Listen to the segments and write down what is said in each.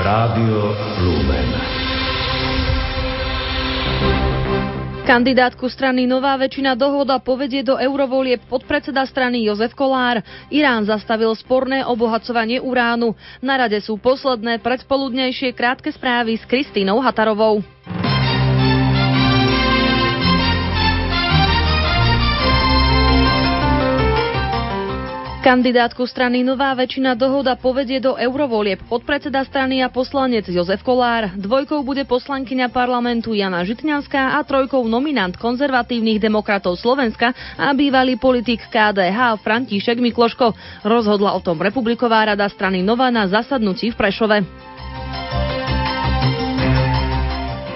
Rádio Lumen. Kandidátku strany Nová väčšina dohoda povedie do eurovolieb podpredseda strany Jozef Kolár. Irán zastavil sporné obohacovanie uránu. Na rade sú posledné predpoludnejšie krátke správy s Kristínou Hatarovou. Kandidátku strany Nová väčšina dohoda povedie do eurovolieb podpredseda strany a poslanec Jozef Kolár. Dvojkou bude poslankyňa parlamentu Jana Žitňanská a trojkou nominant konzervatívnych demokratov Slovenska a bývalý politik KDH František Mikloško. Rozhodla o tom Republiková rada strany Nova na zasadnutí v Prešove.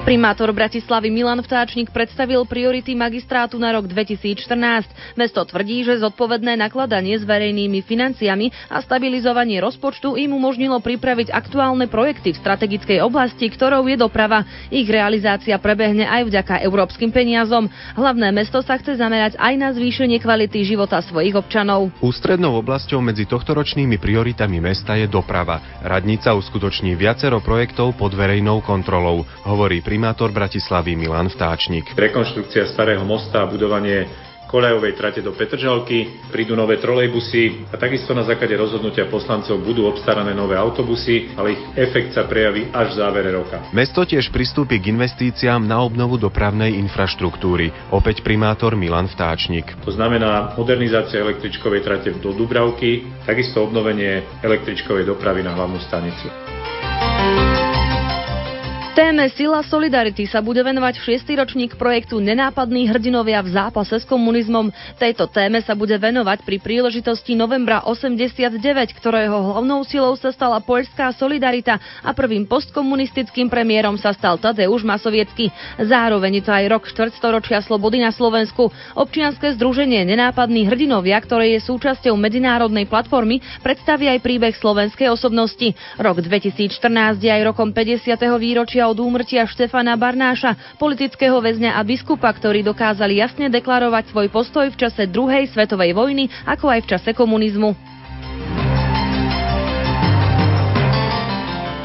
Primátor Bratislavy Milan Vtáčnik predstavil priority magistrátu na rok 2014. Mesto tvrdí, že zodpovedné nakladanie s verejnými financiami a stabilizovanie rozpočtu im umožnilo pripraviť aktuálne projekty v strategickej oblasti, ktorou je doprava. Ich realizácia prebehne aj vďaka európskym peniazom. Hlavné mesto sa chce zamerať aj na zvýšenie kvality života svojich občanov. Ústrednou oblasťou medzi tohtoročnými prioritami mesta je doprava. Radnica uskutoční viacero projektov pod verejnou kontrolou, hovorí primátor Bratislavy Milan Vtáčnik. Rekonštrukcia starého mosta a budovanie koľajovej trate do Petržalky, prídu nové trolejbusy a takisto na základe rozhodnutia poslancov budú obstarané nové autobusy, ale ich efekt sa prejaví až v závere roka. Mesto tiež pristúpi k investíciám na obnovu dopravnej infraštruktúry. Opäť primátor Milan Vtáčnik. To znamená modernizácia električkovej trate do Dubravky, takisto obnovenie električkovej dopravy na hlavnú stanicu. Téme Sila Solidarity sa bude venovať 6. ročník projektu Nenápadní hrdinovia v zápase s komunizmom. Tejto téme sa bude venovať pri príležitosti novembra 89, ktorého hlavnou silou sa stala poľská Solidarita a prvým postkomunistickým premiérom sa stal Tadeusz Masoviecky. Zároveň je to aj rok štvrtstoročia slobody na Slovensku. Občianske združenie Nenápadní hrdinovia, ktoré je súčasťou medzinárodnej platformy, predstaví aj príbeh slovenskej osobnosti. Rok 2014 je aj rokom 50. výročia od úmrtia Štefana Barnáša, politického väzňa a biskupa, ktorí dokázali jasne deklarovať svoj postoj v čase druhej svetovej vojny, ako aj v čase komunizmu.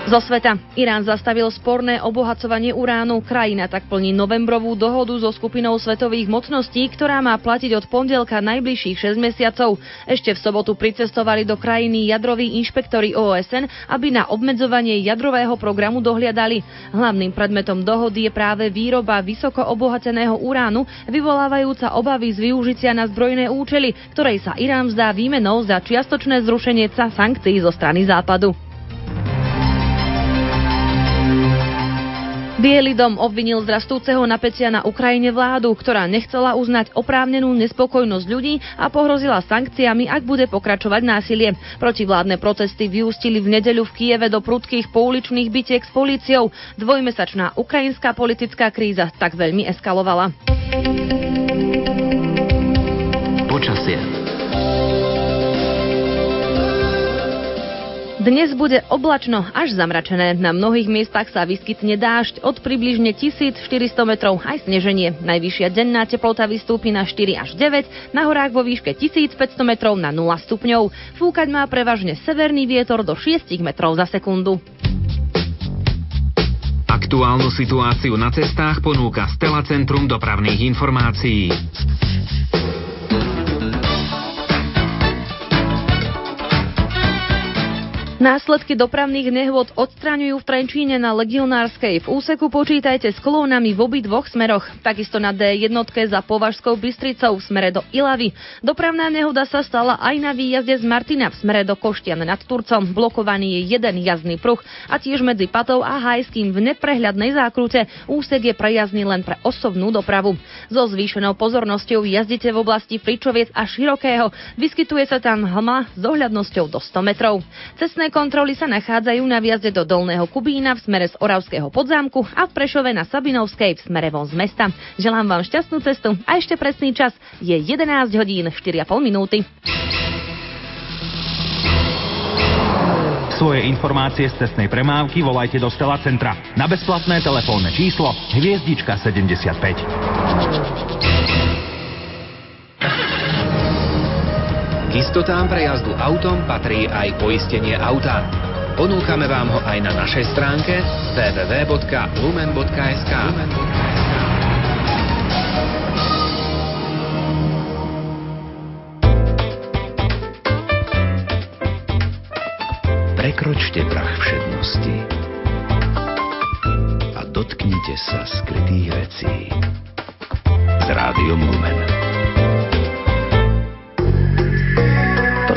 Zo sveta. Irán zastavil sporné obohacovanie uránu. Krajina tak plní novembrovú dohodu so skupinou svetových mocností, ktorá má platiť od pondelka najbližších 6 mesiacov. Ešte v sobotu pricestovali do krajiny jadroví inšpektori OSN, aby na obmedzovanie jadrového programu dohliadali. Hlavným predmetom dohody je práve výroba vysoko obohaceného uránu, vyvolávajúca obavy z využitia na zbrojné účely, ktorej sa Irán vzdá výmenou za čiastočné zrušenie sankcií zo strany Západu. Bielý dom obvinil z rastúceho napätia na Ukrajine vládu, ktorá nechcela uznať oprávnenú nespokojnosť ľudí a pohrozila sankciami, ak bude pokračovať násilie. Protivládne protesty vyústili v nedeľu v Kieve do prudkých pouličných bitiek s políciou. Dvojmesačná ukrajinská politická kríza tak veľmi eskalovala. Počasie. Dnes bude oblačno až zamračené. Na mnohých miestach sa vyskytne dážď od približne 1400 metrov aj sneženie. Najvyššia denná teplota vystúpi na 4 až 9, na horách vo výške 1500 metrov na 0 stupňov. Fúkať má prevažne severný vietor do 6 metrov za sekundu. Aktuálnu situáciu na cestách ponúka Stela Centrum dopravných informácií. Následky dopravných nehôd odstraňujú v Trenčíne na Legionárskej. V úseku počítajte s kolónami v obi dvoch smeroch. Takisto na D1 za Považskou Bystricou v smere do Ilavy. Dopravná nehoda sa stala aj na výjazde z Martina v smere do Koštian nad Turcom. Blokovaný je jeden jazdný pruh a tiež medzi Patou a Hajským v neprehľadnej zákrute. Úsek je prejazdný len pre osobnú dopravu. So zvýšenou pozornosťou jazdite v oblasti Fričoviec a Širokého. Vyskytuje sa tam hma s ohľadnosťou do 100 metrov. Cestné kontroly sa nachádzajú na viazde do Dolného Kubína v smere z Oravského podzámku a v Prešove na Sabinovskej v smere von z mesta. Želám vám šťastnú cestu a ešte presný čas je 11 hodín 4,5 minúty. Svoje informácie z cestnej premávky volajte do Stela Centra na bezplatné telefónne číslo hviezdička 75. K istotám prejazdu autom patrí aj poistenie auta. ponúkame vám ho aj na našej stránke www.lumen.sk. Prekročte prach všednosti a dotknite sa skrytých vecí s Rádiom Lumen.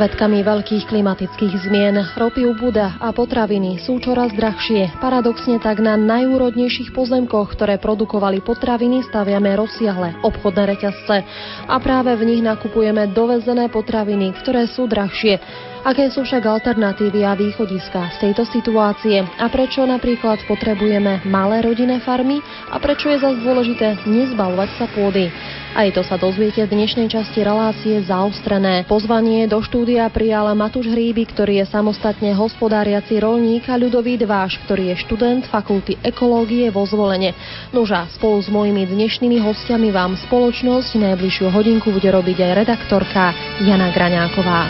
Svedkami veľkých klimatických zmien. Ropy ubúda a potraviny sú čoraz drahšie. Paradoxne tak na najúrodnejších pozemkoch, ktoré produkovali potraviny, staviame rozsiahle obchodné reťazce. A práve v nich nakupujeme dovezené potraviny, ktoré sú drahšie. Aké sú však alternatívy a východiska z tejto situácie a prečo napríklad potrebujeme malé rodinné farmy a prečo je zase dôležité nezbavovať sa pôdy. Aj to sa dozviete v dnešnej časti relácie zaostrené. Pozvanie do štúdia prijal Matúš Hríby, ktorý je samostatne hospodáriaci rolník a ľudový dváš, ktorý je študent Fakulty ekológie vo zvolenie. Nuža, spolu s mojimi dnešnými hostiami vám spoločnosť najbližšiu hodinku bude robiť aj redaktorka Jana Graňáková.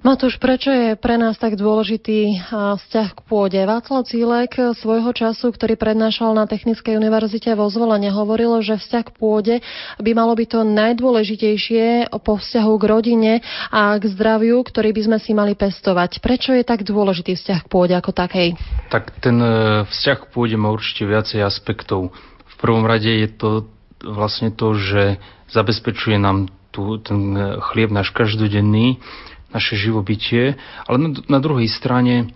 Matúš, prečo je pre nás tak dôležitý vzťah k pôde? Václav Cílek svojho času, ktorý prednášal na Technickej univerzite vo Zvolene, hovoril, že vzťah k pôde by malo byť to najdôležitejšie po vzťahu k rodine a k zdraviu, ktorý by sme si mali pestovať. Prečo je tak dôležitý vzťah k pôde ako takej? Tak ten e, vzťah k pôde má určite viacej aspektov. V prvom rade je to vlastne to, že zabezpečuje nám tu ten e, chlieb náš každodenný, naše živobytie, ale na, druhej strane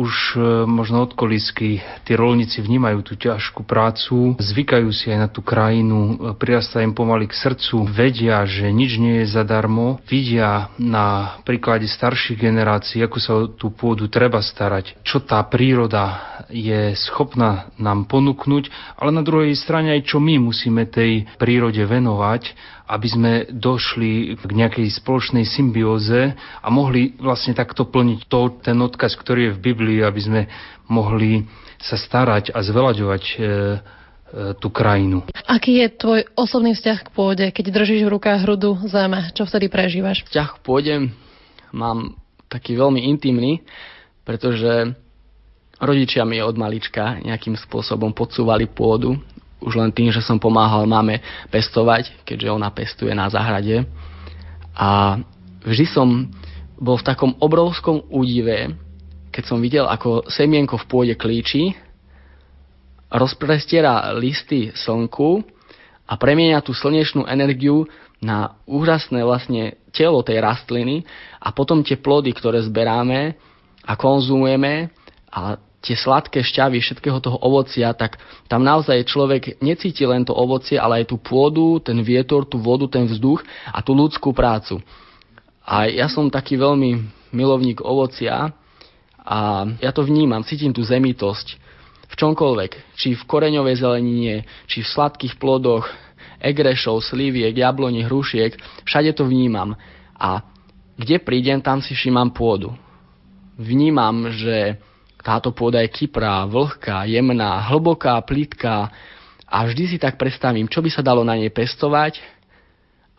už e, možno od kolísky tí rolníci vnímajú tú ťažkú prácu, zvykajú si aj na tú krajinu, e, prirastá im pomaly k srdcu, vedia, že nič nie je zadarmo, vidia na príklade starších generácií, ako sa o tú pôdu treba starať, čo tá príroda je schopná nám ponúknuť, ale na druhej strane aj čo my musíme tej prírode venovať aby sme došli k nejakej spoločnej symbióze a mohli vlastne takto plniť to, ten odkaz, ktorý je v Biblii, aby sme mohli sa starať a zvelaďovať e, e, tú krajinu. Aký je tvoj osobný vzťah k pôde, keď držíš v rukách hrudu zeme? Čo vtedy prežívaš? Vzťah k pôde mám taký veľmi intimný, pretože rodičia mi od malička nejakým spôsobom podsúvali pôdu už len tým, že som pomáhal mame pestovať, keďže ona pestuje na záhrade. A vždy som bol v takom obrovskom údive, keď som videl, ako semienko v pôde klíči, rozprestiera listy slnku a premienia tú slnečnú energiu na úžasné vlastne telo tej rastliny a potom tie plody, ktoré zberáme a konzumujeme a tie sladké šťavy všetkého toho ovocia, tak tam naozaj človek necíti len to ovocie, ale aj tú pôdu, ten vietor, tú vodu, ten vzduch a tú ľudskú prácu. A ja som taký veľmi milovník ovocia a ja to vnímam, cítim tú zemitosť v čomkoľvek, či v koreňovej zelenine, či v sladkých plodoch, egrešov, sliviek, jabloní, hrušiek, všade to vnímam. A kde prídem, tam si všímam pôdu. Vnímam, že táto pôda je kyprá, vlhká, jemná, hlboká, plitká a vždy si tak predstavím, čo by sa dalo na nej pestovať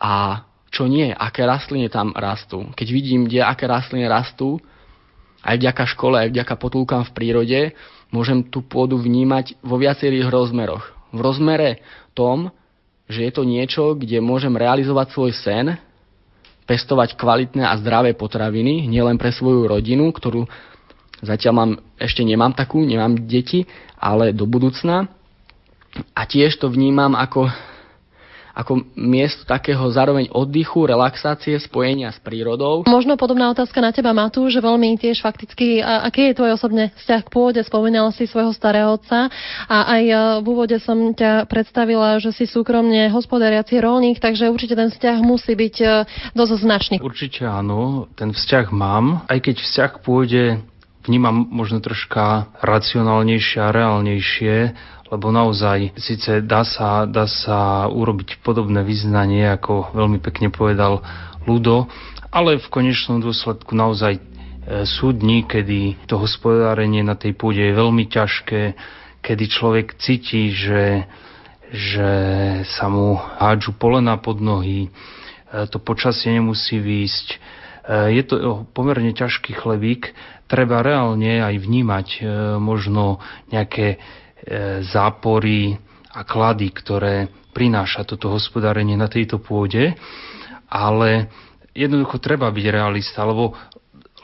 a čo nie, aké rastliny tam rastú. Keď vidím, kde aké rastliny rastú, aj vďaka škole, aj vďaka potulkám v prírode, môžem tú pôdu vnímať vo viacerých rozmeroch. V rozmere tom, že je to niečo, kde môžem realizovať svoj sen, pestovať kvalitné a zdravé potraviny, nielen pre svoju rodinu, ktorú Zatiaľ mám, ešte nemám takú, nemám deti, ale do budúcna. A tiež to vnímam ako, ako miesto takého zároveň oddychu, relaxácie, spojenia s prírodou. Možno podobná otázka na teba, Matúš, veľmi tiež fakticky, a aký je tvoj osobne vzťah k pôde? Spomínal si svojho starého otca a aj e, v úvode som ťa predstavila, že si súkromne hospodáriaci rolník, takže určite ten vzťah musí byť e, dosť značný. Určite áno, ten vzťah mám, aj keď vzťah k pôde vnímam možno troška racionálnejšie a reálnejšie, lebo naozaj síce dá sa, dá sa urobiť podobné vyznanie, ako veľmi pekne povedal Ludo, ale v konečnom dôsledku naozaj e, sú dni, kedy to hospodárenie na tej pôde je veľmi ťažké, kedy človek cíti, že, že sa mu hádžu polena pod nohy, e, to počasie nemusí výjsť. E, je to pomerne ťažký chlebík, treba reálne aj vnímať možno nejaké E, zápory a klady, ktoré prináša toto hospodárenie na tejto pôde, ale jednoducho treba byť realista, lebo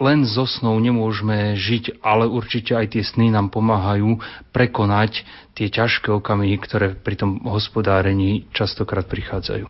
len so snou nemôžeme žiť, ale určite aj tie sny nám pomáhajú prekonať tie ťažké okamihy, ktoré pri tom hospodárení častokrát prichádzajú.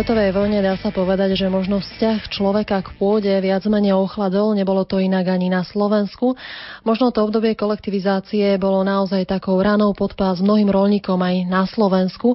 svetovej vojne dá sa povedať, že možno vzťah človeka k pôde viac menej ochladol, nebolo to inak ani na Slovensku. Možno to obdobie kolektivizácie bolo naozaj takou ranou podpás mnohým rolníkom aj na Slovensku.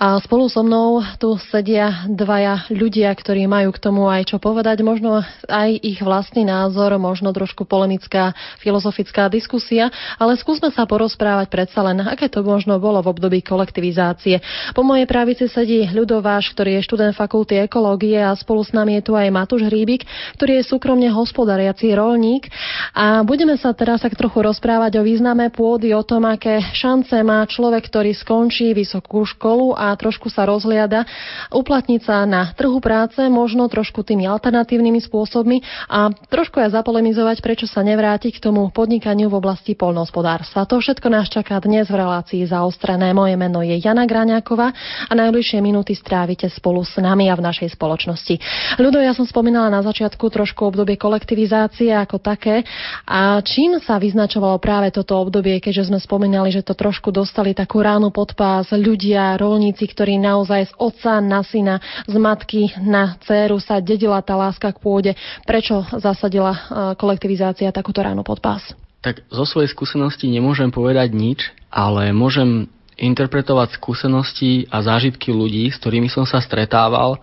A spolu so mnou tu sedia dvaja ľudia, ktorí majú k tomu aj čo povedať, možno aj ich vlastný názor, možno trošku polemická filozofická diskusia, ale skúsme sa porozprávať predsa len, aké to možno bolo v období kolektivizácie. Po mojej pravici sedí Ľudováš, ktorý je študent fakulty ekológie a spolu s nami je tu aj Matúš Hríbik, ktorý je súkromne hospodariaci rolník. A budeme sa teraz tak trochu rozprávať o význame pôdy, o tom, aké šance má človek, ktorý skončí vysokú školu a trošku sa rozhliada, uplatniť sa na trhu práce, možno trošku tými alternatívnymi spôsobmi a trošku aj zapolemizovať, prečo sa nevrátiť k tomu podnikaniu v oblasti polnohospodárstva. To všetko nás čaká dnes v relácii zaostrené. Moje meno je Jana Graňáková a najbližšie minúty strávite spolu s nami a v našej spoločnosti. Ľudo, ja som spomínala na začiatku trošku obdobie kolektivizácie ako také a čím sa vyznačovalo práve toto obdobie, keďže sme spomínali, že to trošku dostali takú ránu pod pás ľudia, rolníci, detí, ktorí naozaj z otca na syna, z matky na dceru sa dedila tá láska k pôde. Prečo zasadila e, kolektivizácia takúto ránu pod pás? Tak zo svojej skúsenosti nemôžem povedať nič, ale môžem interpretovať skúsenosti a zážitky ľudí, s ktorými som sa stretával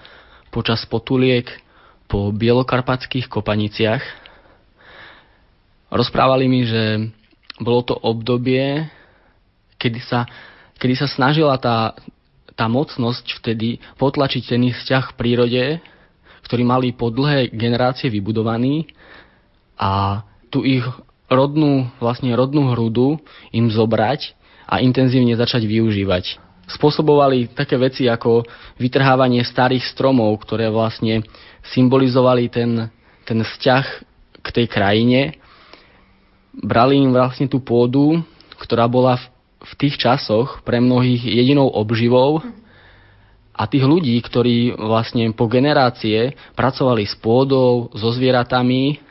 počas potuliek po bielokarpatských kopaniciach. Rozprávali mi, že bolo to obdobie, kedy sa, kedy sa snažila tá tá mocnosť vtedy potlačiť ten ich vzťah v prírode, ktorý mali po dlhé generácie vybudovaný a tu ich rodnú, vlastne rodnú hrudu im zobrať a intenzívne začať využívať. Spôsobovali také veci ako vytrhávanie starých stromov, ktoré vlastne symbolizovali ten, ten vzťah k tej krajine. Brali im vlastne tú pôdu, ktorá bola v v tých časoch pre mnohých jedinou obživou a tých ľudí, ktorí vlastne po generácie pracovali s pôdou, so zvieratami,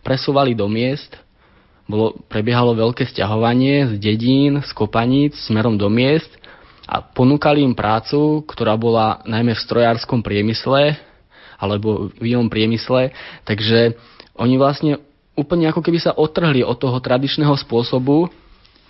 presúvali do miest, bolo, prebiehalo veľké sťahovanie z dedín, z kopaníc smerom do miest a ponúkali im prácu, ktorá bola najmä v strojárskom priemysle alebo v inom priemysle, takže oni vlastne úplne ako keby sa otrhli od toho tradičného spôsobu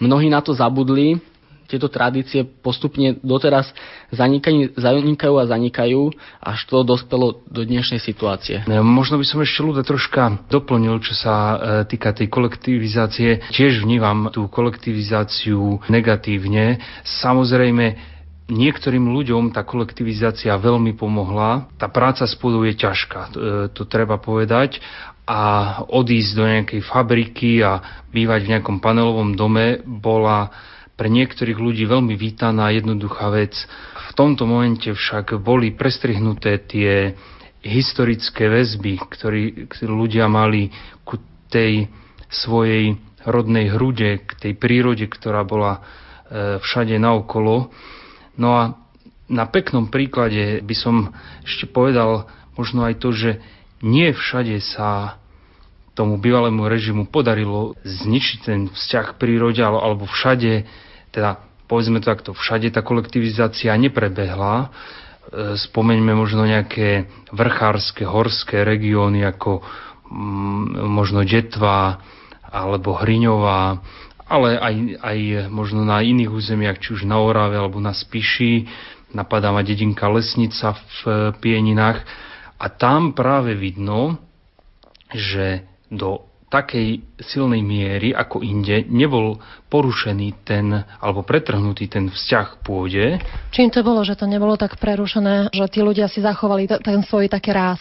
Mnohí na to zabudli, tieto tradície postupne doteraz zanikajú, zanikajú a zanikajú, až to dospelo do dnešnej situácie. Možno by som ešte ľudia troška doplnil, čo sa e, týka tej kolektivizácie. Tiež vnímam tú kolektivizáciu negatívne. Samozrejme, niektorým ľuďom tá kolektivizácia veľmi pomohla. Tá práca spolu je ťažká, e, to treba povedať. A odísť do nejakej fabriky a bývať v nejakom panelovom dome bola pre niektorých ľudí veľmi vítaná jednoduchá vec. V tomto momente však boli prestrihnuté tie historické väzby, ktorí ľudia mali ku tej svojej rodnej hrude, k tej prírode, ktorá bola e, všade naokolo. No a na peknom príklade by som ešte povedal možno aj to, že nie všade sa tomu bývalému režimu podarilo zničiť ten vzťah k prírode, alebo všade, teda povedzme to takto, všade tá kolektivizácia neprebehla. E, spomeňme možno nejaké vrchárske, horské regióny ako mm, možno Detva alebo Hriňová ale aj, aj možno na iných územiach, či už na Orave alebo na Spiši, napadá ma dedinka Lesnica v e, Pieninách a tam práve vidno, že do takej silnej miery ako inde nebol porušený ten, alebo pretrhnutý ten vzťah k pôde. Čím to bolo, že to nebolo tak prerušené, že tí ľudia si zachovali ten svoj taký ráz?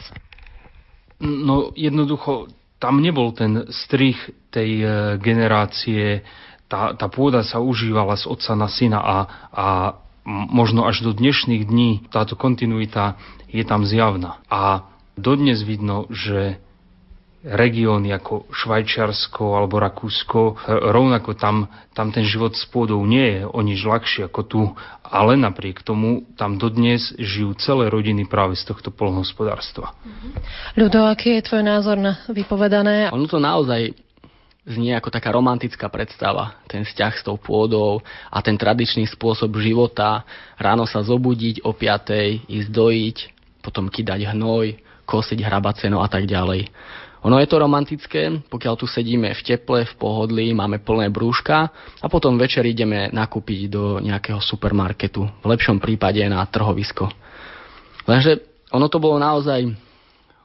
No jednoducho tam nebol ten strich tej e, generácie, tá, tá pôda sa užívala z otca na syna a, a možno až do dnešných dní táto kontinuita je tam zjavná. A dodnes vidno, že regióny ako Švajčiarsko alebo Rakúsko, rovnako tam, tam ten život s pôdou nie je o nič ľahší ako tu, ale napriek tomu tam dodnes žijú celé rodiny práve z tohto polnohospodárstva. Ľudo, aký je tvoj názor na vypovedané? Ono to naozaj znie ako taká romantická predstava, ten vzťah s tou pôdou a ten tradičný spôsob života, ráno sa zobudiť o 5, ísť dojiť, potom kydať hnoj, kosiť hrabaceno a tak ďalej. Ono je to romantické, pokiaľ tu sedíme v teple, v pohodlí, máme plné brúška a potom večer ideme nakúpiť do nejakého supermarketu, v lepšom prípade na trhovisko. Lenže ono to bolo naozaj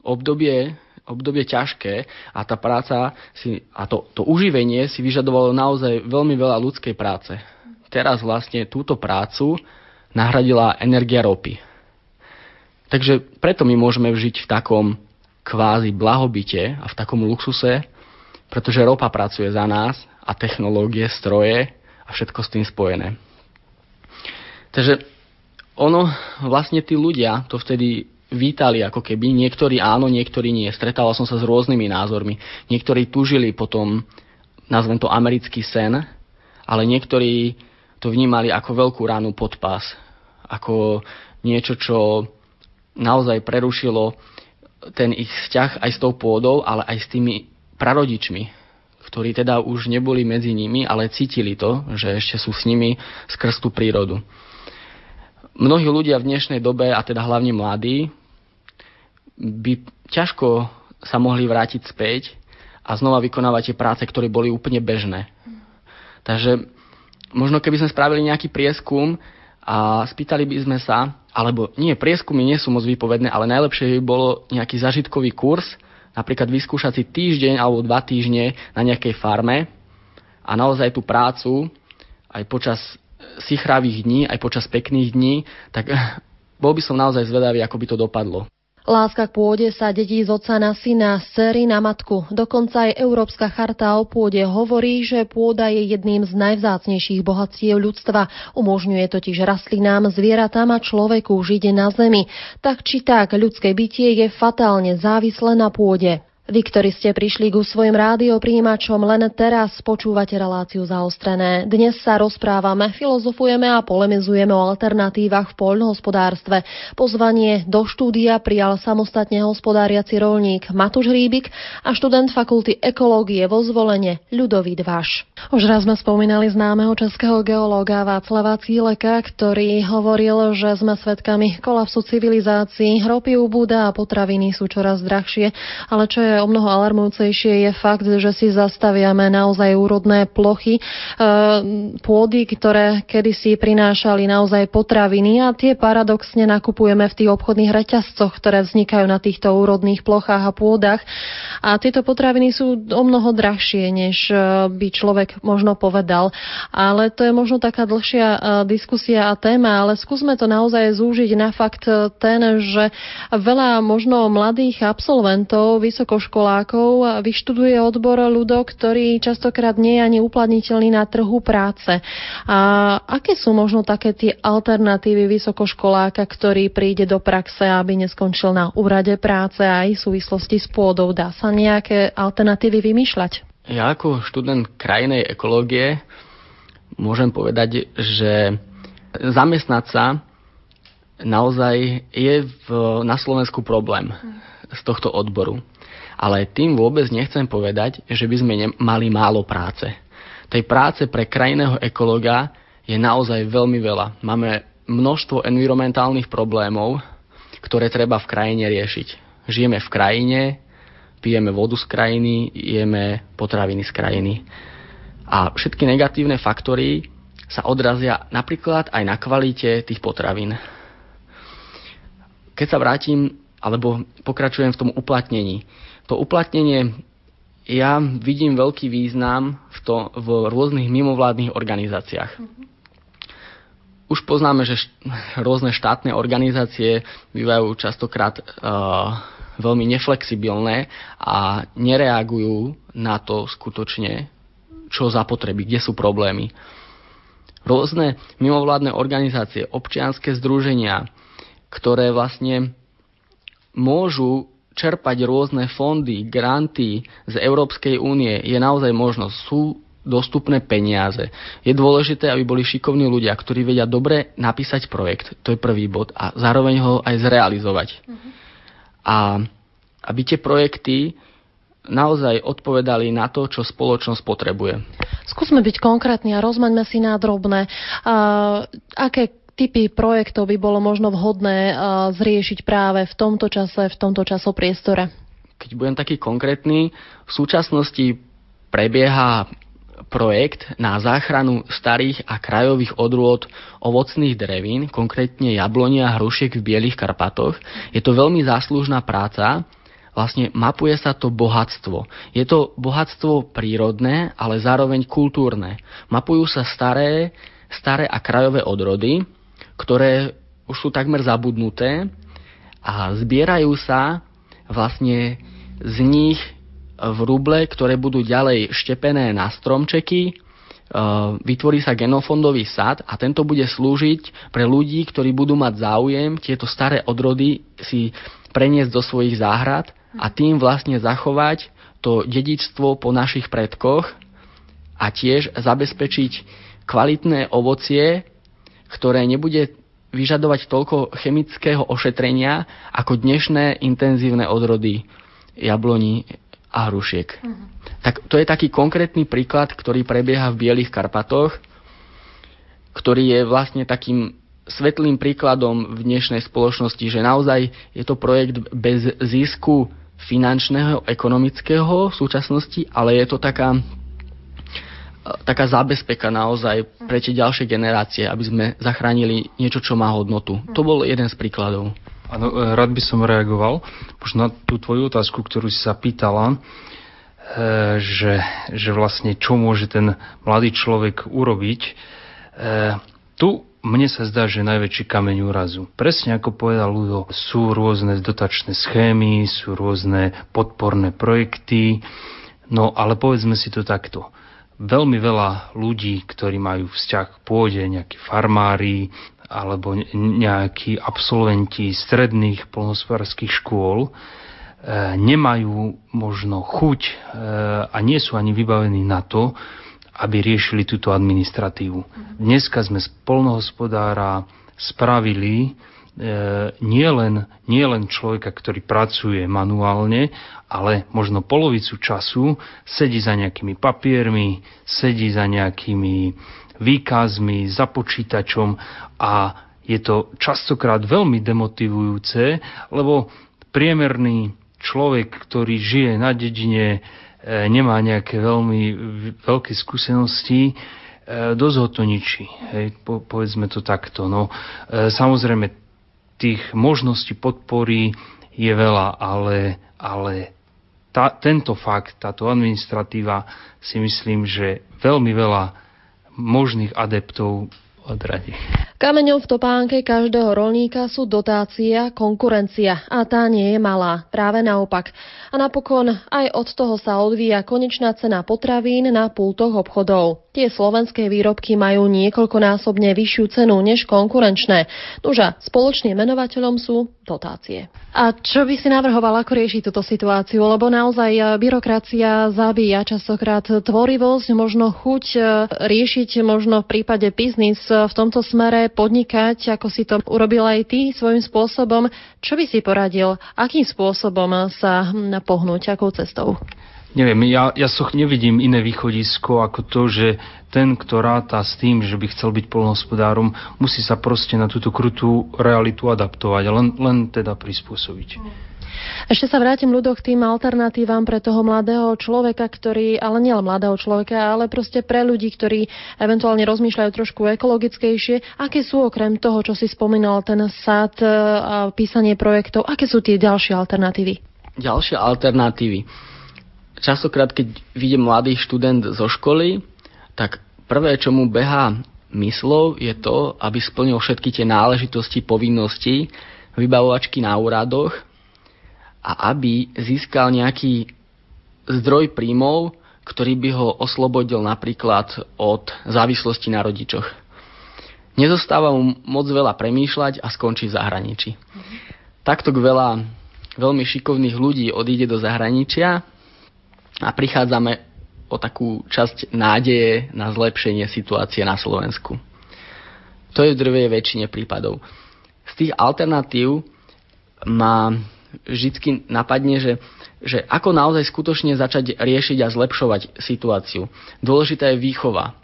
obdobie, obdobie ťažké a tá práca si, a to, to uživenie si vyžadovalo naozaj veľmi veľa ľudskej práce. Teraz vlastne túto prácu nahradila energia ropy. Takže preto my môžeme žiť v takom kvázi blahobite a v takom luxuse, pretože ropa pracuje za nás a technológie, stroje a všetko s tým spojené. Takže ono, vlastne tí ľudia to vtedy vítali ako keby, niektorí áno, niektorí nie. Stretával som sa s rôznymi názormi. Niektorí tužili potom, nazvem to americký sen, ale niektorí to vnímali ako veľkú ránu pod pás. Ako niečo, čo naozaj prerušilo ten ich vzťah aj s tou pôdou, ale aj s tými prarodičmi, ktorí teda už neboli medzi nimi, ale cítili to, že ešte sú s nimi skrz tú prírodu. Mnohí ľudia v dnešnej dobe, a teda hlavne mladí, by ťažko sa mohli vrátiť späť a znova vykonávať tie práce, ktoré boli úplne bežné. Takže možno keby sme spravili nejaký prieskum a spýtali by sme sa, alebo nie, prieskumy nie sú moc výpovedné, ale najlepšie by bolo nejaký zažitkový kurz, napríklad vyskúšať si týždeň alebo dva týždne na nejakej farme a naozaj tú prácu aj počas sichravých dní, aj počas pekných dní, tak bol by som naozaj zvedavý, ako by to dopadlo. Láska k pôde sa dedí z oca na syna, z cery na matku. Dokonca aj Európska charta o pôde hovorí, že pôda je jedným z najvzácnejších bohatstiev ľudstva. Umožňuje totiž rastlinám, zvieratám a človeku žiť na zemi. Tak či tak, ľudské bytie je fatálne závislé na pôde. Vy, ktorí ste prišli ku svojim rádiopríjimačom, len teraz počúvate reláciu zaostrené. Dnes sa rozprávame, filozofujeme a polemizujeme o alternatívach v poľnohospodárstve. Pozvanie do štúdia prijal samostatne hospodáriaci rolník Matúš Hríbik a študent fakulty ekológie vo zvolenie Ľudový Dvaš. Už raz sme spomínali známeho českého geológa Václava Cíleka, ktorý hovoril, že sme svedkami kolapsu civilizácií, ropy ubúda a potraviny sú čoraz drahšie, ale čo je ešte o mnoho alarmujúcejšie je fakt, že si zastaviame naozaj úrodné plochy, e, pôdy, ktoré kedysi prinášali naozaj potraviny a tie paradoxne nakupujeme v tých obchodných reťazcoch, ktoré vznikajú na týchto úrodných plochách a pôdach. A tieto potraviny sú o mnoho drahšie, než e, by človek možno povedal. Ale to je možno taká dlhšia diskusia a téma, ale skúsme to naozaj zúžiť na fakt ten, že veľa možno mladých absolventov, vysokoškolákov vyštuduje odbor ľudo, ktorý častokrát nie je ani uplatniteľný na trhu práce. A aké sú možno také tie alternatívy vysokoškoláka, ktorý príde do praxe, aby neskončil na úrade práce aj v súvislosti s pôdou? Dá sa nejaké alternatívy vymýšľať? Ja ako študent krajnej ekológie môžem povedať, že zamestnať sa naozaj je v, na Slovensku problém z tohto odboru. Ale tým vôbec nechcem povedať, že by sme mali málo práce. Tej práce pre krajného ekologa je naozaj veľmi veľa. Máme množstvo environmentálnych problémov, ktoré treba v krajine riešiť. Žijeme v krajine, pijeme vodu z krajiny, jeme potraviny z krajiny. A všetky negatívne faktory sa odrazia napríklad aj na kvalite tých potravín. Keď sa vrátim, alebo pokračujem v tom uplatnení. To uplatnenie, ja vidím veľký význam v, to, v rôznych mimovládnych organizáciách. Mm-hmm. Už poznáme, že št- rôzne štátne organizácie bývajú častokrát uh, veľmi neflexibilné a nereagujú na to skutočne, čo zapotreby, kde sú problémy. Rôzne mimovládne organizácie, občianské združenia, ktoré vlastne môžu čerpať rôzne fondy, granty z Európskej únie, je naozaj možnosť. Sú dostupné peniaze. Je dôležité, aby boli šikovní ľudia, ktorí vedia dobre napísať projekt, to je prvý bod, a zároveň ho aj zrealizovať. Uh-huh. A aby tie projekty naozaj odpovedali na to, čo spoločnosť potrebuje. Skúsme byť konkrétni a rozmaňme si na drobné. Uh, aké typy projektov by bolo možno vhodné zriešiť práve v tomto čase, v tomto časopriestore? Keď budem taký konkrétny, v súčasnosti prebieha projekt na záchranu starých a krajových odrôd ovocných drevín, konkrétne jablonia a hrušiek v Bielých Karpatoch. Je to veľmi záslužná práca, vlastne mapuje sa to bohatstvo. Je to bohatstvo prírodné, ale zároveň kultúrne. Mapujú sa staré, staré a krajové odrody, ktoré už sú takmer zabudnuté a zbierajú sa vlastne z nich v ruble, ktoré budú ďalej štepené na stromčeky, e, vytvorí sa genofondový sad a tento bude slúžiť pre ľudí, ktorí budú mať záujem tieto staré odrody si preniesť do svojich záhrad a tým vlastne zachovať to dedičstvo po našich predkoch a tiež zabezpečiť kvalitné ovocie, ktoré nebude vyžadovať toľko chemického ošetrenia ako dnešné intenzívne odrody jabloní a hrušiek. Uh-huh. Tak to je taký konkrétny príklad, ktorý prebieha v Bielých Karpatoch, ktorý je vlastne takým svetlým príkladom v dnešnej spoločnosti, že naozaj je to projekt bez zisku finančného, ekonomického v súčasnosti, ale je to taká taká zábezpeka naozaj pre tie ďalšie generácie, aby sme zachránili niečo, čo má hodnotu. To bol jeden z príkladov. Ano, e, rád by som reagoval už na tú tvoju otázku, ktorú si sa pýtala, e, že, že vlastne čo môže ten mladý človek urobiť. E, tu mne sa zdá, že najväčší kameň úrazu. Presne ako povedal Ludo, sú rôzne dotačné schémy, sú rôzne podporné projekty, no ale povedzme si to takto veľmi veľa ľudí, ktorí majú vzťah k pôde, nejakí farmári alebo nejakí absolventi stredných polnospodárských škôl, e, nemajú možno chuť e, a nie sú ani vybavení na to, aby riešili túto administratívu. Dneska sme z polnohospodára spravili nie len, nie len človeka, ktorý pracuje manuálne, ale možno polovicu času sedí za nejakými papiermi, sedí za nejakými výkazmi, za počítačom a je to častokrát veľmi demotivujúce, lebo priemerný človek, ktorý žije na dedine, e, nemá nejaké veľmi veľké skúsenosti, e, dosť ho to ničí. Hej, po, povedzme to takto. No, e, samozrejme, tých možností podpory je veľa, ale, ale tá, tento fakt, táto administratíva si myslím, že veľmi veľa možných adeptov odradí. Kameňom v topánke každého rolníka sú dotácia, konkurencia a tá nie je malá, práve naopak. A napokon aj od toho sa odvíja konečná cena potravín na pultoch obchodov. Tie slovenské výrobky majú niekoľkonásobne vyššiu cenu než konkurenčné. Nuža, spoločným menovateľom sú dotácie. A čo by si navrhoval, ako riešiť túto situáciu? Lebo naozaj e, byrokracia zabíja častokrát tvorivosť, možno chuť e, riešiť možno v prípade biznis v tomto smere podnikať, ako si to urobil aj ty svojím spôsobom. Čo by si poradil? Akým spôsobom sa pohnúť? Akou cestou? Neviem, ja, ja so nevidím iné východisko ako to, že ten, kto ráta s tým, že by chcel byť polnohospodárom, musí sa proste na túto krutú realitu adaptovať len, len teda prispôsobiť. Ešte sa vrátim ľudo k tým alternatívam pre toho mladého človeka, ktorý, ale nie mladého človeka, ale proste pre ľudí, ktorí eventuálne rozmýšľajú trošku ekologickejšie. Aké sú okrem toho, čo si spomínal, ten sad a písanie projektov, aké sú tie ďalšie alternatívy? Ďalšie alternatívy častokrát, keď vidie mladý študent zo školy, tak prvé, čo mu behá myslou, je to, aby splnil všetky tie náležitosti, povinnosti, vybavovačky na úradoch a aby získal nejaký zdroj príjmov, ktorý by ho oslobodil napríklad od závislosti na rodičoch. Nezostáva mu moc veľa premýšľať a skončí v zahraničí. Takto veľa veľmi šikovných ľudí odíde do zahraničia a prichádzame o takú časť nádeje na zlepšenie situácie na Slovensku. To je v drvej väčšine prípadov. Z tých alternatív ma vždy napadne, že, že ako naozaj skutočne začať riešiť a zlepšovať situáciu. Dôležitá je výchova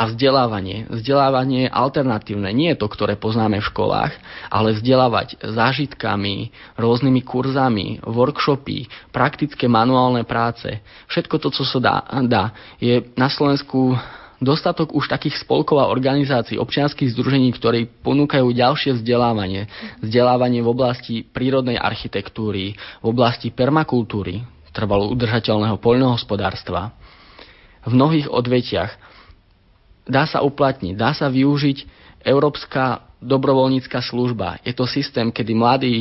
a vzdelávanie. Vzdelávanie je alternatívne, nie je to, ktoré poznáme v školách, ale vzdelávať zážitkami, rôznymi kurzami, workshopy, praktické manuálne práce. Všetko to, co sa dá, dá. Je na Slovensku dostatok už takých spolkov a organizácií, občianských združení, ktorí ponúkajú ďalšie vzdelávanie. Vzdelávanie v oblasti prírodnej architektúry, v oblasti permakultúry, trvalo udržateľného poľnohospodárstva. V mnohých odvetiach dá sa uplatniť, dá sa využiť Európska dobrovoľnícka služba. Je to systém, kedy mladý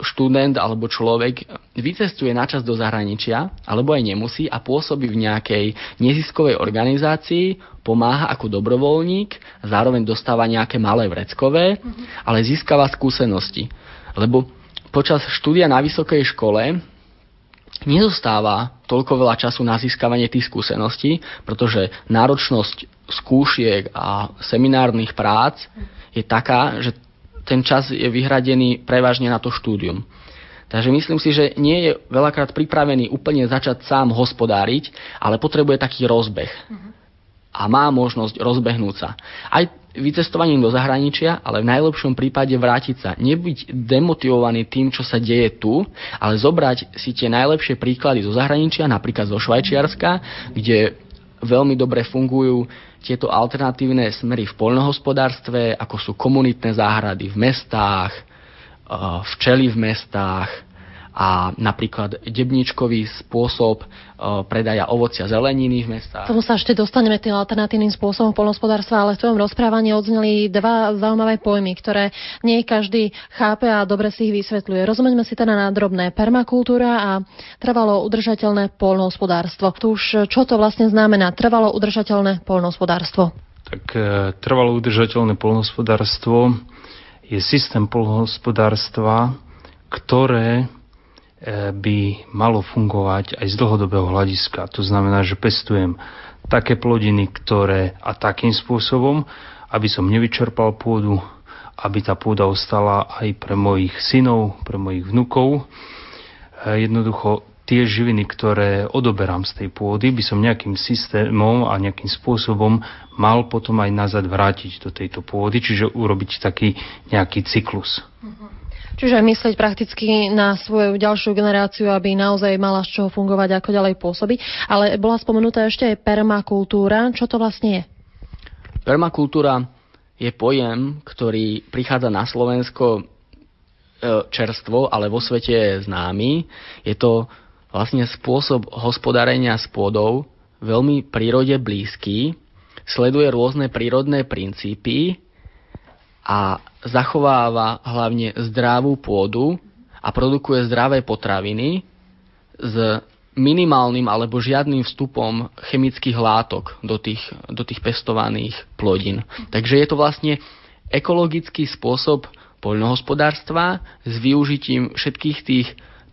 študent alebo človek vycestuje na čas do zahraničia, alebo aj nemusí a pôsobí v nejakej neziskovej organizácii, pomáha ako dobrovoľník, zároveň dostáva nejaké malé vreckové, mm-hmm. ale získava skúsenosti. Lebo počas štúdia na vysokej škole nezostáva toľko veľa času na získavanie tých skúseností, pretože náročnosť skúšiek a seminárnych prác je taká, že ten čas je vyhradený prevažne na to štúdium. Takže myslím si, že nie je veľakrát pripravený úplne začať sám hospodáriť, ale potrebuje taký rozbeh. A má možnosť rozbehnúť sa. Aj vycestovaním do zahraničia, ale v najlepšom prípade vrátiť sa. Nebyť demotivovaný tým, čo sa deje tu, ale zobrať si tie najlepšie príklady zo zahraničia, napríklad zo Švajčiarska, kde veľmi dobre fungujú tieto alternatívne smery v poľnohospodárstve, ako sú komunitné záhrady v mestách, včely v mestách, a napríklad debničkový spôsob e, predaja ovocia zeleniny v mestách. Tomu sa ešte dostaneme tým alternatívnym spôsobom polnospodárstva, ale v tvojom rozprávaní odzneli dva zaujímavé pojmy, ktoré nie každý chápe a dobre si ich vysvetľuje. Rozumeňme si teda na drobné permakultúra a trvalo udržateľné polnohospodárstvo. Tu už čo to vlastne znamená trvalo udržateľné polnohospodárstvo? Tak e, trvalo udržateľné polnohospodárstvo je systém polnohospodárstva, ktoré by malo fungovať aj z dlhodobého hľadiska. To znamená, že pestujem také plodiny, ktoré a takým spôsobom, aby som nevyčerpal pôdu, aby tá pôda ostala aj pre mojich synov, pre mojich vnukov. E, jednoducho tie živiny, ktoré odoberám z tej pôdy, by som nejakým systémom a nejakým spôsobom mal potom aj nazad vrátiť do tejto pôdy, čiže urobiť taký nejaký cyklus. Uh-huh. Čiže myslieť prakticky na svoju ďalšiu generáciu, aby naozaj mala z čoho fungovať, ako ďalej pôsobiť. Ale bola spomenutá ešte aj permakultúra. Čo to vlastne je? Permakultúra je pojem, ktorý prichádza na Slovensko e, čerstvo, ale vo svete je známy. Je to vlastne spôsob hospodárenia s pôdou veľmi prírode blízky, sleduje rôzne prírodné princípy a zachováva hlavne zdravú pôdu a produkuje zdravé potraviny s minimálnym alebo žiadnym vstupom chemických látok do tých, do tých pestovaných plodín. Takže je to vlastne ekologický spôsob poľnohospodárstva s využitím všetkých tých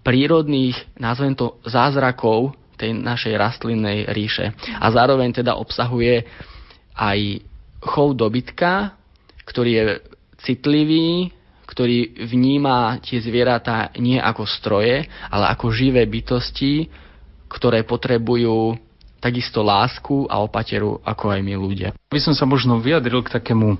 prírodných, nazvem to, zázrakov tej našej rastlinnej ríše. A zároveň teda obsahuje aj chov dobytka, ktorý je citlivý, ktorý vníma tie zvieratá nie ako stroje, ale ako živé bytosti, ktoré potrebujú takisto lásku a opateru ako aj my ľudia. By som sa možno vyjadril k takému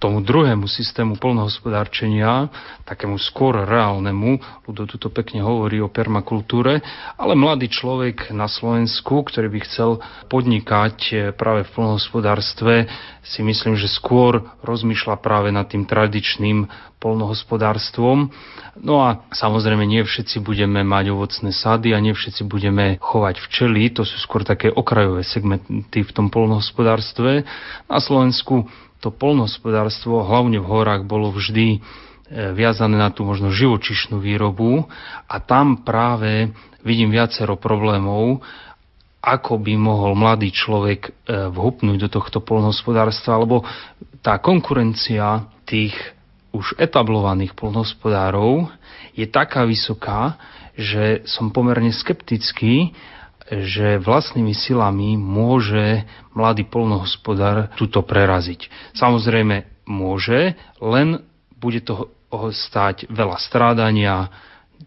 tomu druhému systému polnohospodárčenia, takému skôr reálnemu, Ludo tuto pekne hovorí o permakultúre, ale mladý človek na Slovensku, ktorý by chcel podnikať eh, práve v polnohospodárstve, si myslím, že skôr rozmýšľa práve nad tým tradičným polnohospodárstvom. No a samozrejme nie všetci budeme mať ovocné sady a nie všetci budeme chovať včely, to sú skôr také okrajové segmenty v tom polnohospodárstve. Na Slovensku to polnohospodárstvo, hlavne v horách, bolo vždy e, viazané na tú možno živočišnú výrobu. A tam práve vidím viacero problémov, ako by mohol mladý človek e, vhupnúť do tohto polnohospodárstva, lebo tá konkurencia tých už etablovaných polnohospodárov je taká vysoká, že som pomerne skeptický, že vlastnými silami môže mladý polnohospodár túto preraziť. Samozrejme môže, len bude to stáť veľa strádania,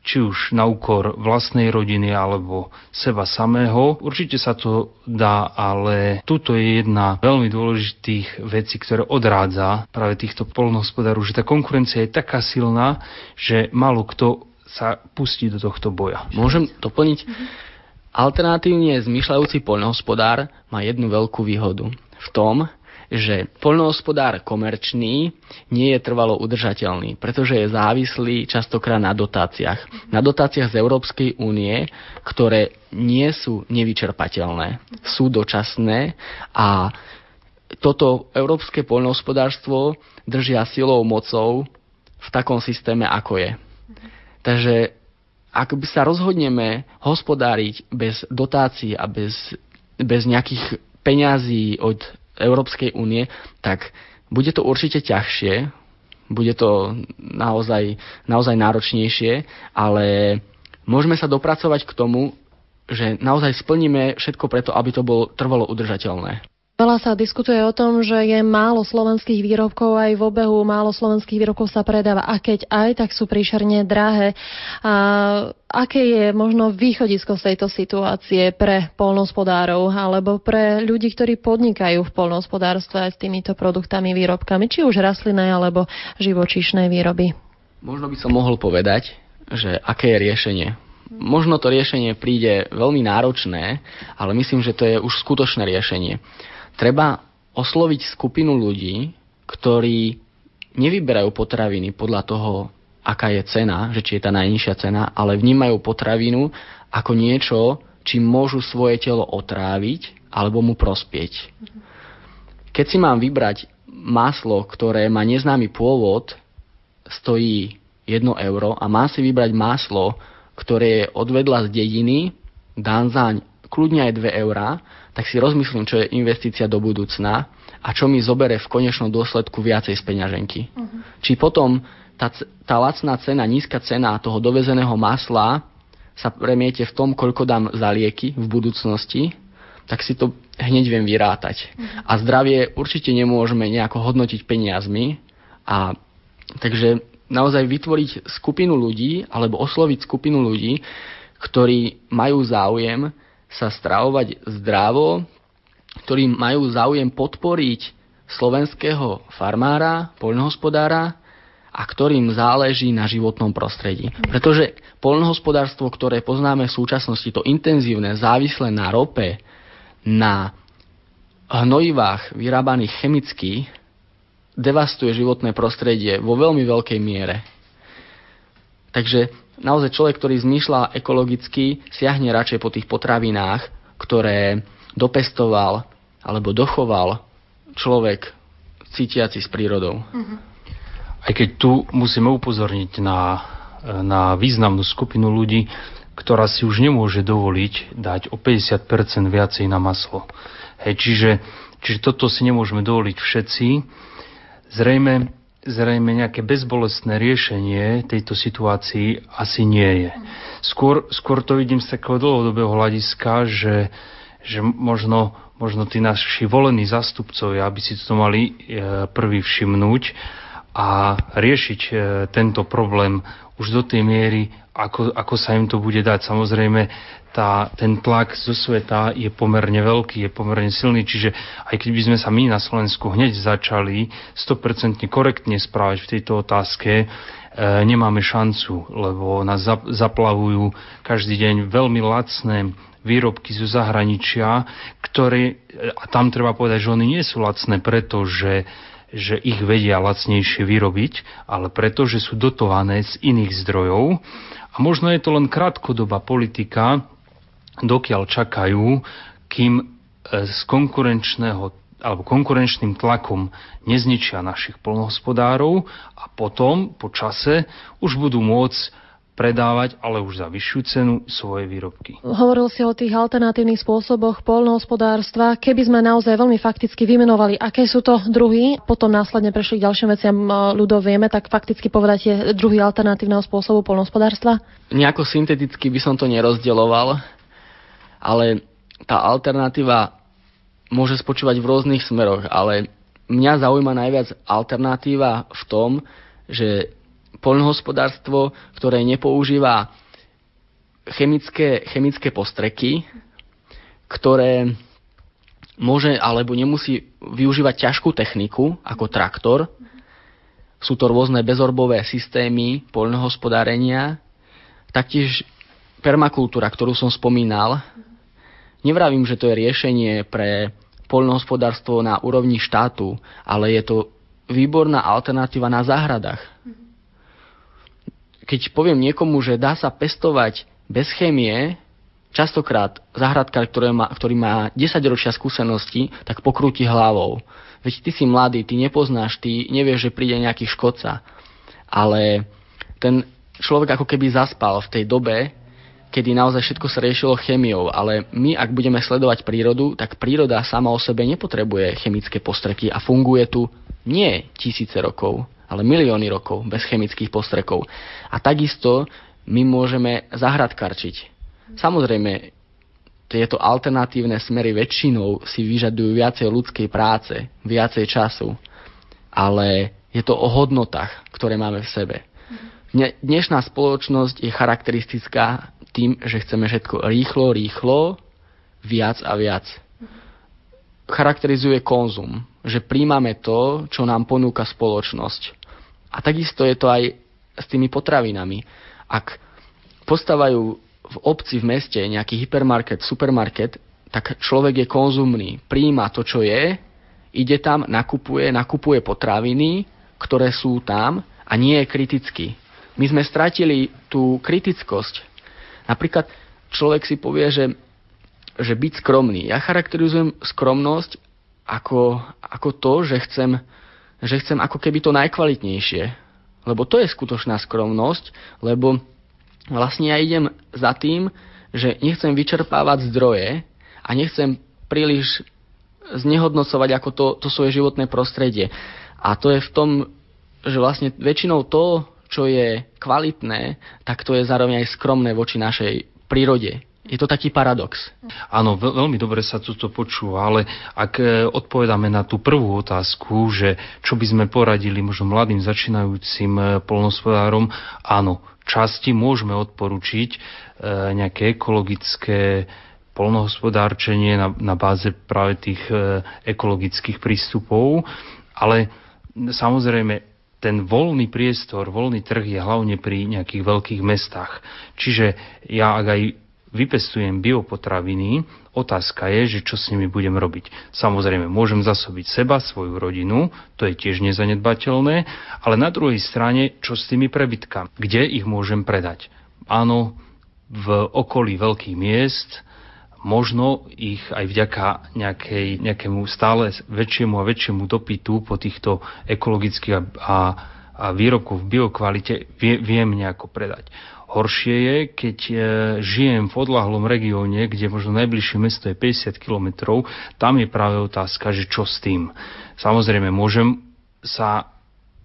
či už na úkor vlastnej rodiny alebo seba samého. Určite sa to dá, ale tuto je jedna veľmi dôležitých vecí, ktoré odrádza práve týchto polnohospodárov, že tá konkurencia je taká silná, že málo kto sa pustí do tohto boja. Môžem doplniť? Mm-hmm. Alternatívne zmyšľajúci poľnohospodár má jednu veľkú výhodu v tom, že poľnohospodár komerčný nie je trvalo udržateľný, pretože je závislý častokrát na dotáciách. Na dotáciách z Európskej únie, ktoré nie sú nevyčerpateľné, sú dočasné a toto európske poľnohospodárstvo držia silou mocou v takom systéme, ako je. Takže ak sa rozhodneme hospodáriť bez dotácií a bez, bez nejakých peňazí od Európskej únie, tak bude to určite ťažšie, bude to naozaj, naozaj náročnejšie, ale môžeme sa dopracovať k tomu, že naozaj splníme všetko preto, aby to bolo trvalo udržateľné. Veľa sa diskutuje o tom, že je málo slovenských výrobkov aj v obehu, málo slovenských výrobkov sa predáva a keď aj, tak sú príšerne drahé. A aké je možno východisko z tejto situácie pre polnospodárov alebo pre ľudí, ktorí podnikajú v polnospodárstve aj s týmito produktami, výrobkami, či už rastlinné alebo živočíšne výroby? Možno by som mohol povedať, že aké je riešenie. Možno to riešenie príde veľmi náročné, ale myslím, že to je už skutočné riešenie treba osloviť skupinu ľudí, ktorí nevyberajú potraviny podľa toho, aká je cena, že či je tá najnižšia cena, ale vnímajú potravinu ako niečo, čím môžu svoje telo otráviť alebo mu prospieť. Keď si mám vybrať maslo, ktoré má neznámy pôvod, stojí 1 euro a má si vybrať maslo, ktoré je odvedla z dediny, dám zaň kľudne aj 2 eurá, tak si rozmyslím, čo je investícia do budúcna a čo mi zobere v konečnom dôsledku viacej z peňaženky. Uh-huh. Či potom tá, tá lacná cena, nízka cena toho dovezeného masla sa premiete v tom, koľko dám za lieky v budúcnosti, tak si to hneď viem vyrátať. Uh-huh. A zdravie určite nemôžeme nejako hodnotiť peniazmi. A takže naozaj vytvoriť skupinu ľudí alebo osloviť skupinu ľudí, ktorí majú záujem sa stravovať zdravo, ktorí majú záujem podporiť slovenského farmára, poľnohospodára a ktorým záleží na životnom prostredí. Pretože poľnohospodárstvo, ktoré poznáme v súčasnosti, to intenzívne, závislé na rope, na hnojivách vyrábaných chemicky, devastuje životné prostredie vo veľmi veľkej miere. Takže naozaj človek, ktorý zmýšľa ekologicky, siahne radšej po tých potravinách, ktoré dopestoval alebo dochoval človek cítiaci s prírodou. Mm-hmm. Aj keď tu musíme upozorniť na, na významnú skupinu ľudí, ktorá si už nemôže dovoliť dať o 50% viacej na maslo. Hej, čiže, čiže toto si nemôžeme dovoliť všetci. Zrejme, zrejme nejaké bezbolestné riešenie tejto situácii asi nie je. Skôr, skôr to vidím z takého dlhodobého hľadiska, že, že možno, možno tí naši volení zastupcovia by si to mali e, prvý všimnúť a riešiť e, tento problém už do tej miery, ako, ako sa im to bude dať. Samozrejme, tá, ten tlak zo sveta je pomerne veľký, je pomerne silný, čiže aj keď by sme sa my na Slovensku hneď začali 100% korektne správať v tejto otázke, e, nemáme šancu, lebo nás zaplavujú každý deň veľmi lacné výrobky zo zahraničia, ktoré, a tam treba povedať, že oni nie sú lacné, pretože že ich vedia lacnejšie vyrobiť, ale preto, že sú dotované z iných zdrojov. A možno je to len krátkodobá politika, dokiaľ čakajú, kým e, z konkurenčného alebo konkurenčným tlakom nezničia našich polnohospodárov a potom po čase už budú môcť predávať, ale už za vyššiu cenu svoje výrobky. Hovoril si o tých alternatívnych spôsoboch poľnohospodárstva. Keby sme naozaj veľmi fakticky vymenovali, aké sú to druhy, potom následne prešli k ďalším veciam ľudov vieme, tak fakticky povedať druhy alternatívneho spôsobu poľnohospodárstva? Nejako synteticky by som to nerozdeloval, ale tá alternatíva môže spočívať v rôznych smeroch, ale mňa zaujíma najviac alternatíva v tom, že poľnohospodárstvo, ktoré nepoužíva chemické, chemické postreky, ktoré môže alebo nemusí využívať ťažkú techniku ako traktor. Sú to rôzne bezorbové systémy poľnohospodárenia, taktiež permakultúra, ktorú som spomínal. Nevravím, že to je riešenie pre poľnohospodárstvo na úrovni štátu, ale je to výborná alternatíva na záhradách keď poviem niekomu, že dá sa pestovať bez chémie, častokrát zahradkár, ktorý má, ktorý má 10 ročia skúsenosti, tak pokrúti hlavou. Veď ty si mladý, ty nepoznáš, ty nevieš, že príde nejaký škodca. Ale ten človek ako keby zaspal v tej dobe, kedy naozaj všetko sa riešilo chemiou. Ale my, ak budeme sledovať prírodu, tak príroda sama o sebe nepotrebuje chemické postreky a funguje tu nie tisíce rokov, ale milióny rokov bez chemických postrekov. A takisto my môžeme zahradkarčiť. Samozrejme, tieto alternatívne smery väčšinou si vyžadujú viacej ľudskej práce, viacej času, ale je to o hodnotách, ktoré máme v sebe. Dnešná spoločnosť je charakteristická tým, že chceme všetko rýchlo, rýchlo, viac a viac. Charakterizuje konzum, že príjmame to, čo nám ponúka spoločnosť. A takisto je to aj s tými potravinami. Ak postávajú v obci, v meste nejaký hypermarket, supermarket, tak človek je konzumný, príjima to, čo je, ide tam, nakupuje, nakupuje potraviny, ktoré sú tam a nie je kritický. My sme stratili tú kritickosť. Napríklad človek si povie, že, že byť skromný. Ja charakterizujem skromnosť ako, ako to, že chcem že chcem ako keby to najkvalitnejšie. Lebo to je skutočná skromnosť, lebo vlastne ja idem za tým, že nechcem vyčerpávať zdroje a nechcem príliš znehodnocovať ako to, to svoje životné prostredie. A to je v tom, že vlastne väčšinou to, čo je kvalitné, tak to je zároveň aj skromné voči našej prírode. Je to taký paradox. Áno, veľmi dobre sa toto počúva, ale ak e, odpovedáme na tú prvú otázku, že čo by sme poradili možno mladým začínajúcim e, polnospodárom, áno, časti môžeme odporučiť e, nejaké ekologické polnohospodárčenie na, na báze práve tých ekologických prístupov, ale samozrejme ten voľný priestor, voľný trh je hlavne pri nejakých veľkých mestách. Čiže ja ak aj vypestujem biopotraviny, otázka je, že čo s nimi budem robiť. Samozrejme, môžem zasobiť seba, svoju rodinu, to je tiež nezanedbateľné, ale na druhej strane, čo s tými prebytkami, kde ich môžem predať. Áno, v okolí veľkých miest, možno ich aj vďaka nejakej, nejakému stále väčšiemu a väčšiemu dopytu po týchto ekologických a, a, a výrobkov v biokvalite vie, viem nejako predať. Horšie je, keď e, žijem v odlahlom regióne, kde možno najbližšie mesto je 50 kilometrov, tam je práve otázka, že čo s tým. Samozrejme, môžem sa,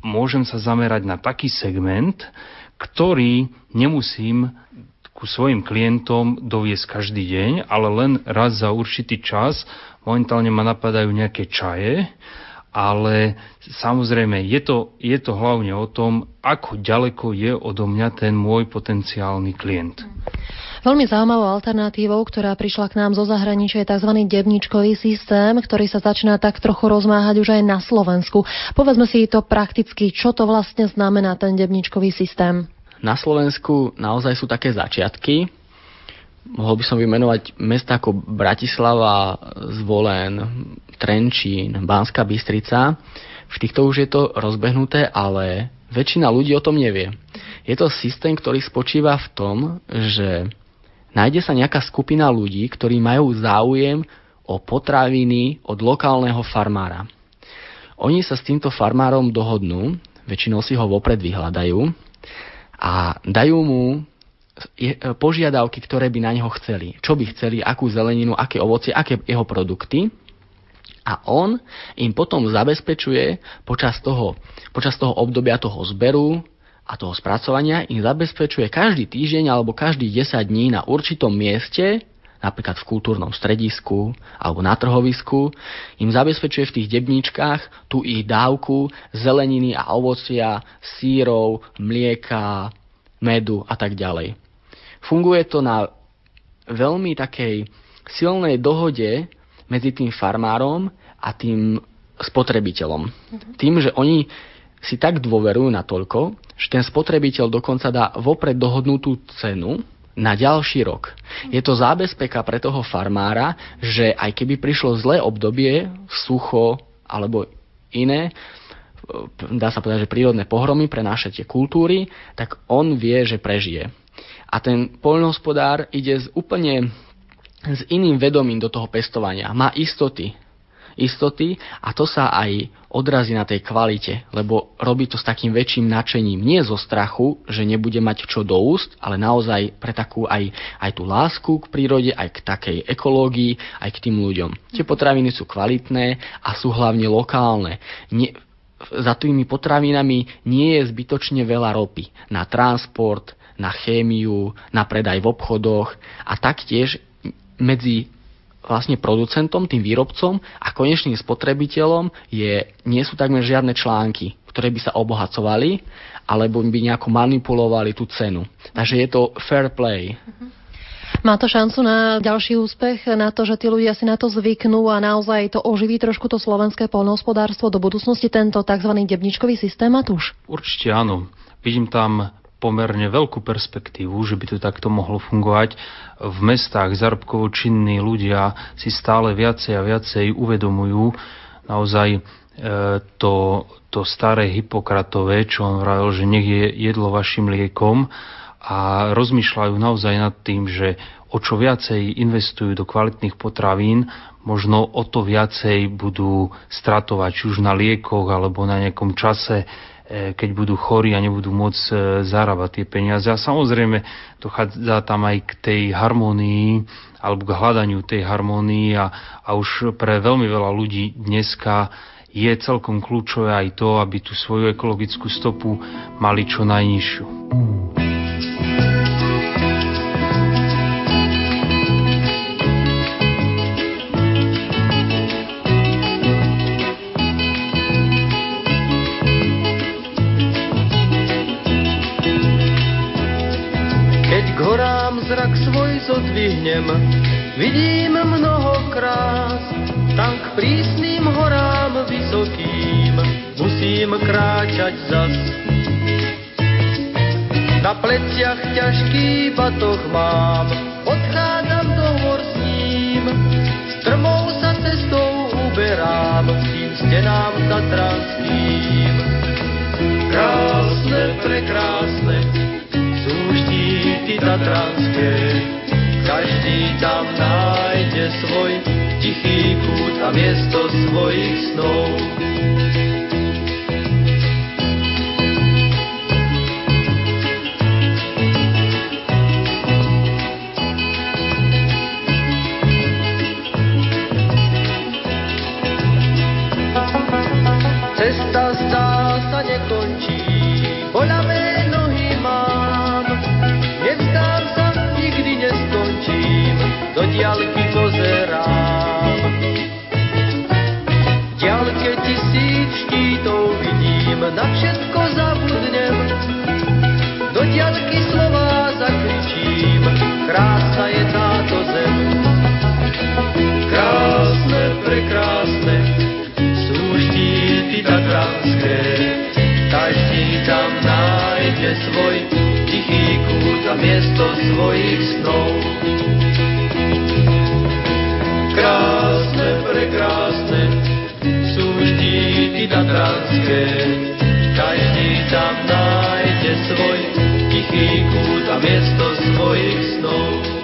môžem sa zamerať na taký segment, ktorý nemusím ku svojim klientom doviesť každý deň, ale len raz za určitý čas. Momentálne ma napadajú nejaké čaje, ale samozrejme je to, je to hlavne o tom, ako ďaleko je odo mňa ten môj potenciálny klient. Veľmi zaujímavou alternatívou, ktorá prišla k nám zo zahraničia, je tzv. debničkový systém, ktorý sa začína tak trochu rozmáhať už aj na Slovensku. Povedzme si to prakticky, čo to vlastne znamená ten debničkový systém. Na Slovensku naozaj sú také začiatky. Mohol by som vymenovať mesta ako Bratislava, Zvolen, Trenčín, Banská Bystrica. V týchto už je to rozbehnuté, ale väčšina ľudí o tom nevie. Je to systém, ktorý spočíva v tom, že nájde sa nejaká skupina ľudí, ktorí majú záujem o potraviny od lokálneho farmára. Oni sa s týmto farmárom dohodnú, väčšinou si ho vopred vyhľadajú a dajú mu požiadavky, ktoré by na neho chceli. Čo by chceli, akú zeleninu, aké ovocie, aké jeho produkty. A on im potom zabezpečuje počas toho, počas toho obdobia toho zberu a toho spracovania im zabezpečuje každý týždeň alebo každý 10 dní na určitom mieste napríklad v kultúrnom stredisku alebo na trhovisku, im zabezpečuje v tých debníčkach tú ich dávku zeleniny a ovocia, sírov, mlieka, medu a tak ďalej. Funguje to na veľmi takej silnej dohode medzi tým farmárom a tým spotrebiteľom. Mhm. Tým, že oni si tak dôverujú na toľko, že ten spotrebiteľ dokonca dá vopred dohodnutú cenu, na ďalší rok. Je to zábezpeka pre toho farmára, že aj keby prišlo zlé obdobie, sucho alebo iné, dá sa povedať, že prírodné pohromy pre naše tie kultúry, tak on vie, že prežije. A ten poľnohospodár ide z úplne s iným vedomím do toho pestovania. Má istoty, istoty a to sa aj odrazí na tej kvalite, lebo robí to s takým väčším nadšením. Nie zo strachu, že nebude mať čo do úst, ale naozaj pre takú aj, aj tú lásku k prírode, aj k takej ekológii, aj k tým ľuďom. Tie potraviny sú kvalitné a sú hlavne lokálne. Nie, za tými potravinami nie je zbytočne veľa ropy na transport, na chémiu, na predaj v obchodoch a taktiež medzi vlastne producentom, tým výrobcom a konečným spotrebiteľom je, nie sú takmer žiadne články, ktoré by sa obohacovali alebo by nejako manipulovali tú cenu. Takže je to fair play. Má to šancu na ďalší úspech, na to, že tí ľudia si na to zvyknú a naozaj to oživí trošku to slovenské polnohospodárstvo do budúcnosti, tento tzv. debničkový systém, Matúš? Určite áno. Vidím tam pomerne veľkú perspektívu, že by to takto mohlo fungovať. V mestách zárobkovo činní ľudia si stále viacej a viacej uvedomujú naozaj e, to, to staré Hipokratové, čo on vravil, že nech je jedlo vašim liekom a rozmýšľajú naozaj nad tým, že o čo viacej investujú do kvalitných potravín, možno o to viacej budú stratovať či už na liekoch alebo na nejakom čase keď budú chorí a nebudú môcť e, zarábať tie peniaze. A samozrejme dochádza tam aj k tej harmonii alebo k hľadaniu tej harmonii a, a už pre veľmi veľa ľudí dneska je celkom kľúčové aj to, aby tú svoju ekologickú stopu mali čo najnižšiu. Zodvihnem, vidím mnoho krás, tam k prísnym horám vysokým musím kráčať zas. Na pleciach ťažký batoh mám, odchádzam do hor s ním. Strmou sa cestou uberám, tým stenám tatranským. Krásne, prekrásne, sú štíty tatranské, každý tam nájde svoj tichý kút a miesto svojich snov. Na všetko zabudnem. Do diaľky slova zakričím, krásna je táto zem. Krásne, prekrásne, sú štíty tatranské, každý tam nájde svoj tichý kút a miesto svojich snov. Krásne, prekrásne, sú štíty tatranské, každý tam nájde svoj tichý kút a miesto svojich snov.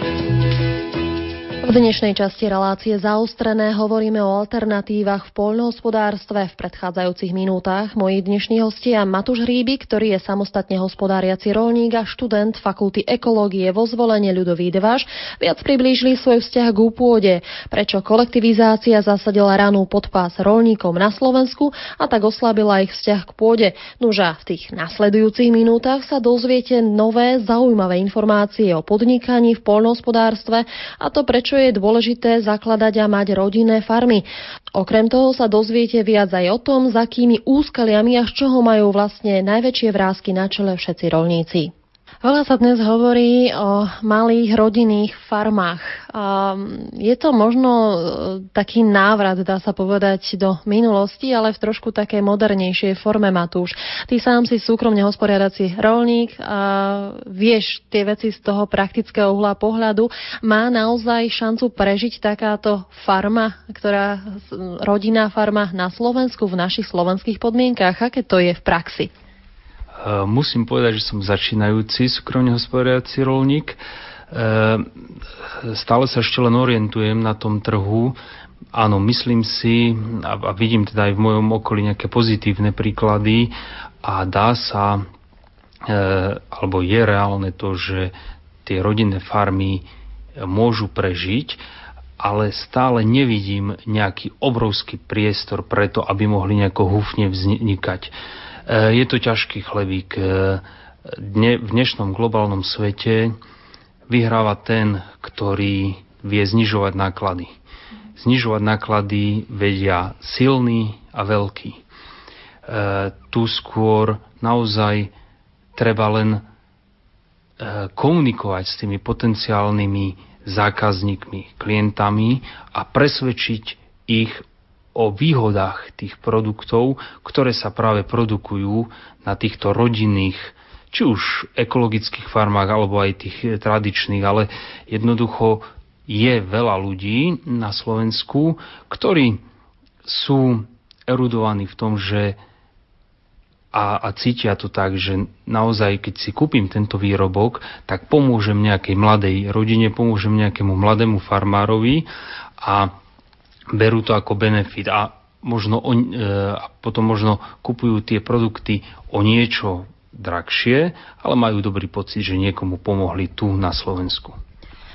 V dnešnej časti relácie zaostrené hovoríme o alternatívach v poľnohospodárstve. V predchádzajúcich minútach moji dnešní hostia Matúš Hríbik, ktorý je samostatne hospodáriaci rolník a študent Fakulty ekológie vo zvolenie ľudový Deváš, viac priblížili svoj vzťah k pôde, prečo kolektivizácia zasadila ranu pod pás rolníkom na Slovensku a tak oslabila ich vzťah k pôde. Nuža v tých nasledujúcich minútach sa dozviete nové zaujímavé informácie o podnikaní v poľnohospodárstve a to prečo prečo je dôležité zakladať a mať rodinné farmy. Okrem toho sa dozviete viac aj o tom, za akými úskaliami a z čoho majú vlastne najväčšie vrázky na čele všetci rolníci. Veľa sa dnes hovorí o malých rodinných farmách. Je to možno e, taký návrat, dá sa povedať, do minulosti, ale v trošku takej modernejšej forme, Matúš. Ty sám si súkromne hosporiadací rolník a vieš tie veci z toho praktického uhla pohľadu. Má naozaj šancu prežiť takáto farma, ktorá rodinná farma na Slovensku v našich slovenských podmienkách? Aké to je v praxi? Eh, musím povedať, že som začínajúci súkromne hospodáriaci rolník. Eh, stále sa ešte len orientujem na tom trhu. Áno, myslím si a vidím teda aj v mojom okolí nejaké pozitívne príklady a dá sa, eh, alebo je reálne to, že tie rodinné farmy môžu prežiť, ale stále nevidím nejaký obrovský priestor preto, aby mohli nejako húfne vznikať je to ťažký chlebík. Eh, dne, v dnešnom globálnom svete vyhráva ten, ktorý vie znižovať náklady. Znižovať náklady vedia silný a veľký. E, tu skôr naozaj treba len e, komunikovať s tými potenciálnymi zákazníkmi, klientami a presvedčiť ich o výhodách tých produktov, ktoré sa práve produkujú na týchto rodinných, či už ekologických farmách, alebo aj tých tradičných, ale jednoducho je veľa ľudí na Slovensku, ktorí sú erudovaní v tom, že a, a cítia to tak, že naozaj, keď si kúpim tento výrobok, tak pomôžem nejakej mladej rodine, pomôžem nejakému mladému farmárovi a berú to ako benefit a možno on, e, a potom možno kupujú tie produkty o niečo drahšie, ale majú dobrý pocit, že niekomu pomohli tu na Slovensku.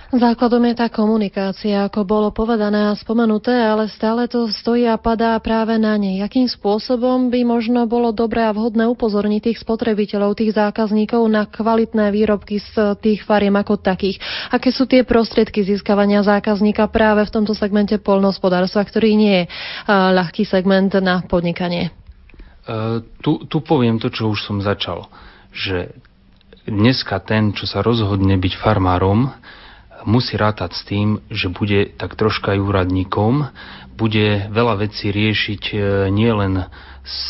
Základom je tá komunikácia, ako bolo povedané a spomenuté, ale stále to stojí a padá práve na nej. Akým spôsobom by možno bolo dobré a vhodné upozorniť tých spotrebiteľov, tých zákazníkov na kvalitné výrobky z tých fariem ako takých? Aké sú tie prostriedky získavania zákazníka práve v tomto segmente polnohospodárstva, ktorý nie je ľahký segment na podnikanie? Uh, tu, tu poviem to, čo už som začal, že dneska ten, čo sa rozhodne byť farmárom, musí rátať s tým, že bude tak troška aj úradníkom, bude veľa vecí riešiť e, nielen z,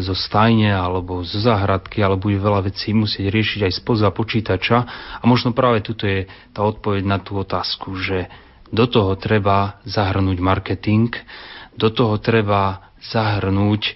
zo stajne alebo zo záhradky, ale bude veľa vecí musieť riešiť aj spoza počítača. A možno práve tuto je tá odpoveď na tú otázku, že do toho treba zahrnúť marketing, do toho treba zahrnúť e,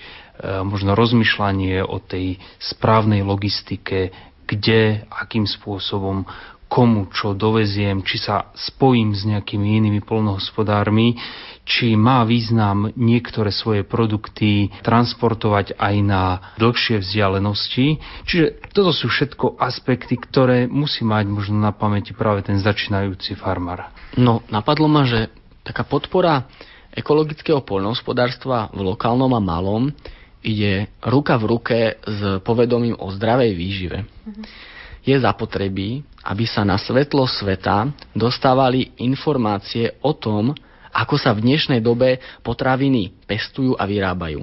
možno rozmýšľanie o tej správnej logistike, kde, akým spôsobom, komu čo doveziem, či sa spojím s nejakými inými polnohospodármi, či má význam niektoré svoje produkty transportovať aj na dlhšie vzdialenosti. Čiže toto sú všetko aspekty, ktoré musí mať možno na pamäti práve ten začínajúci farmár. No, napadlo ma, že taká podpora ekologického poľnohospodárstva v lokálnom a malom ide ruka v ruke s povedomím o zdravej výžive. Mm-hmm. Je zapotrebí, aby sa na svetlo sveta dostávali informácie o tom, ako sa v dnešnej dobe potraviny pestujú a vyrábajú.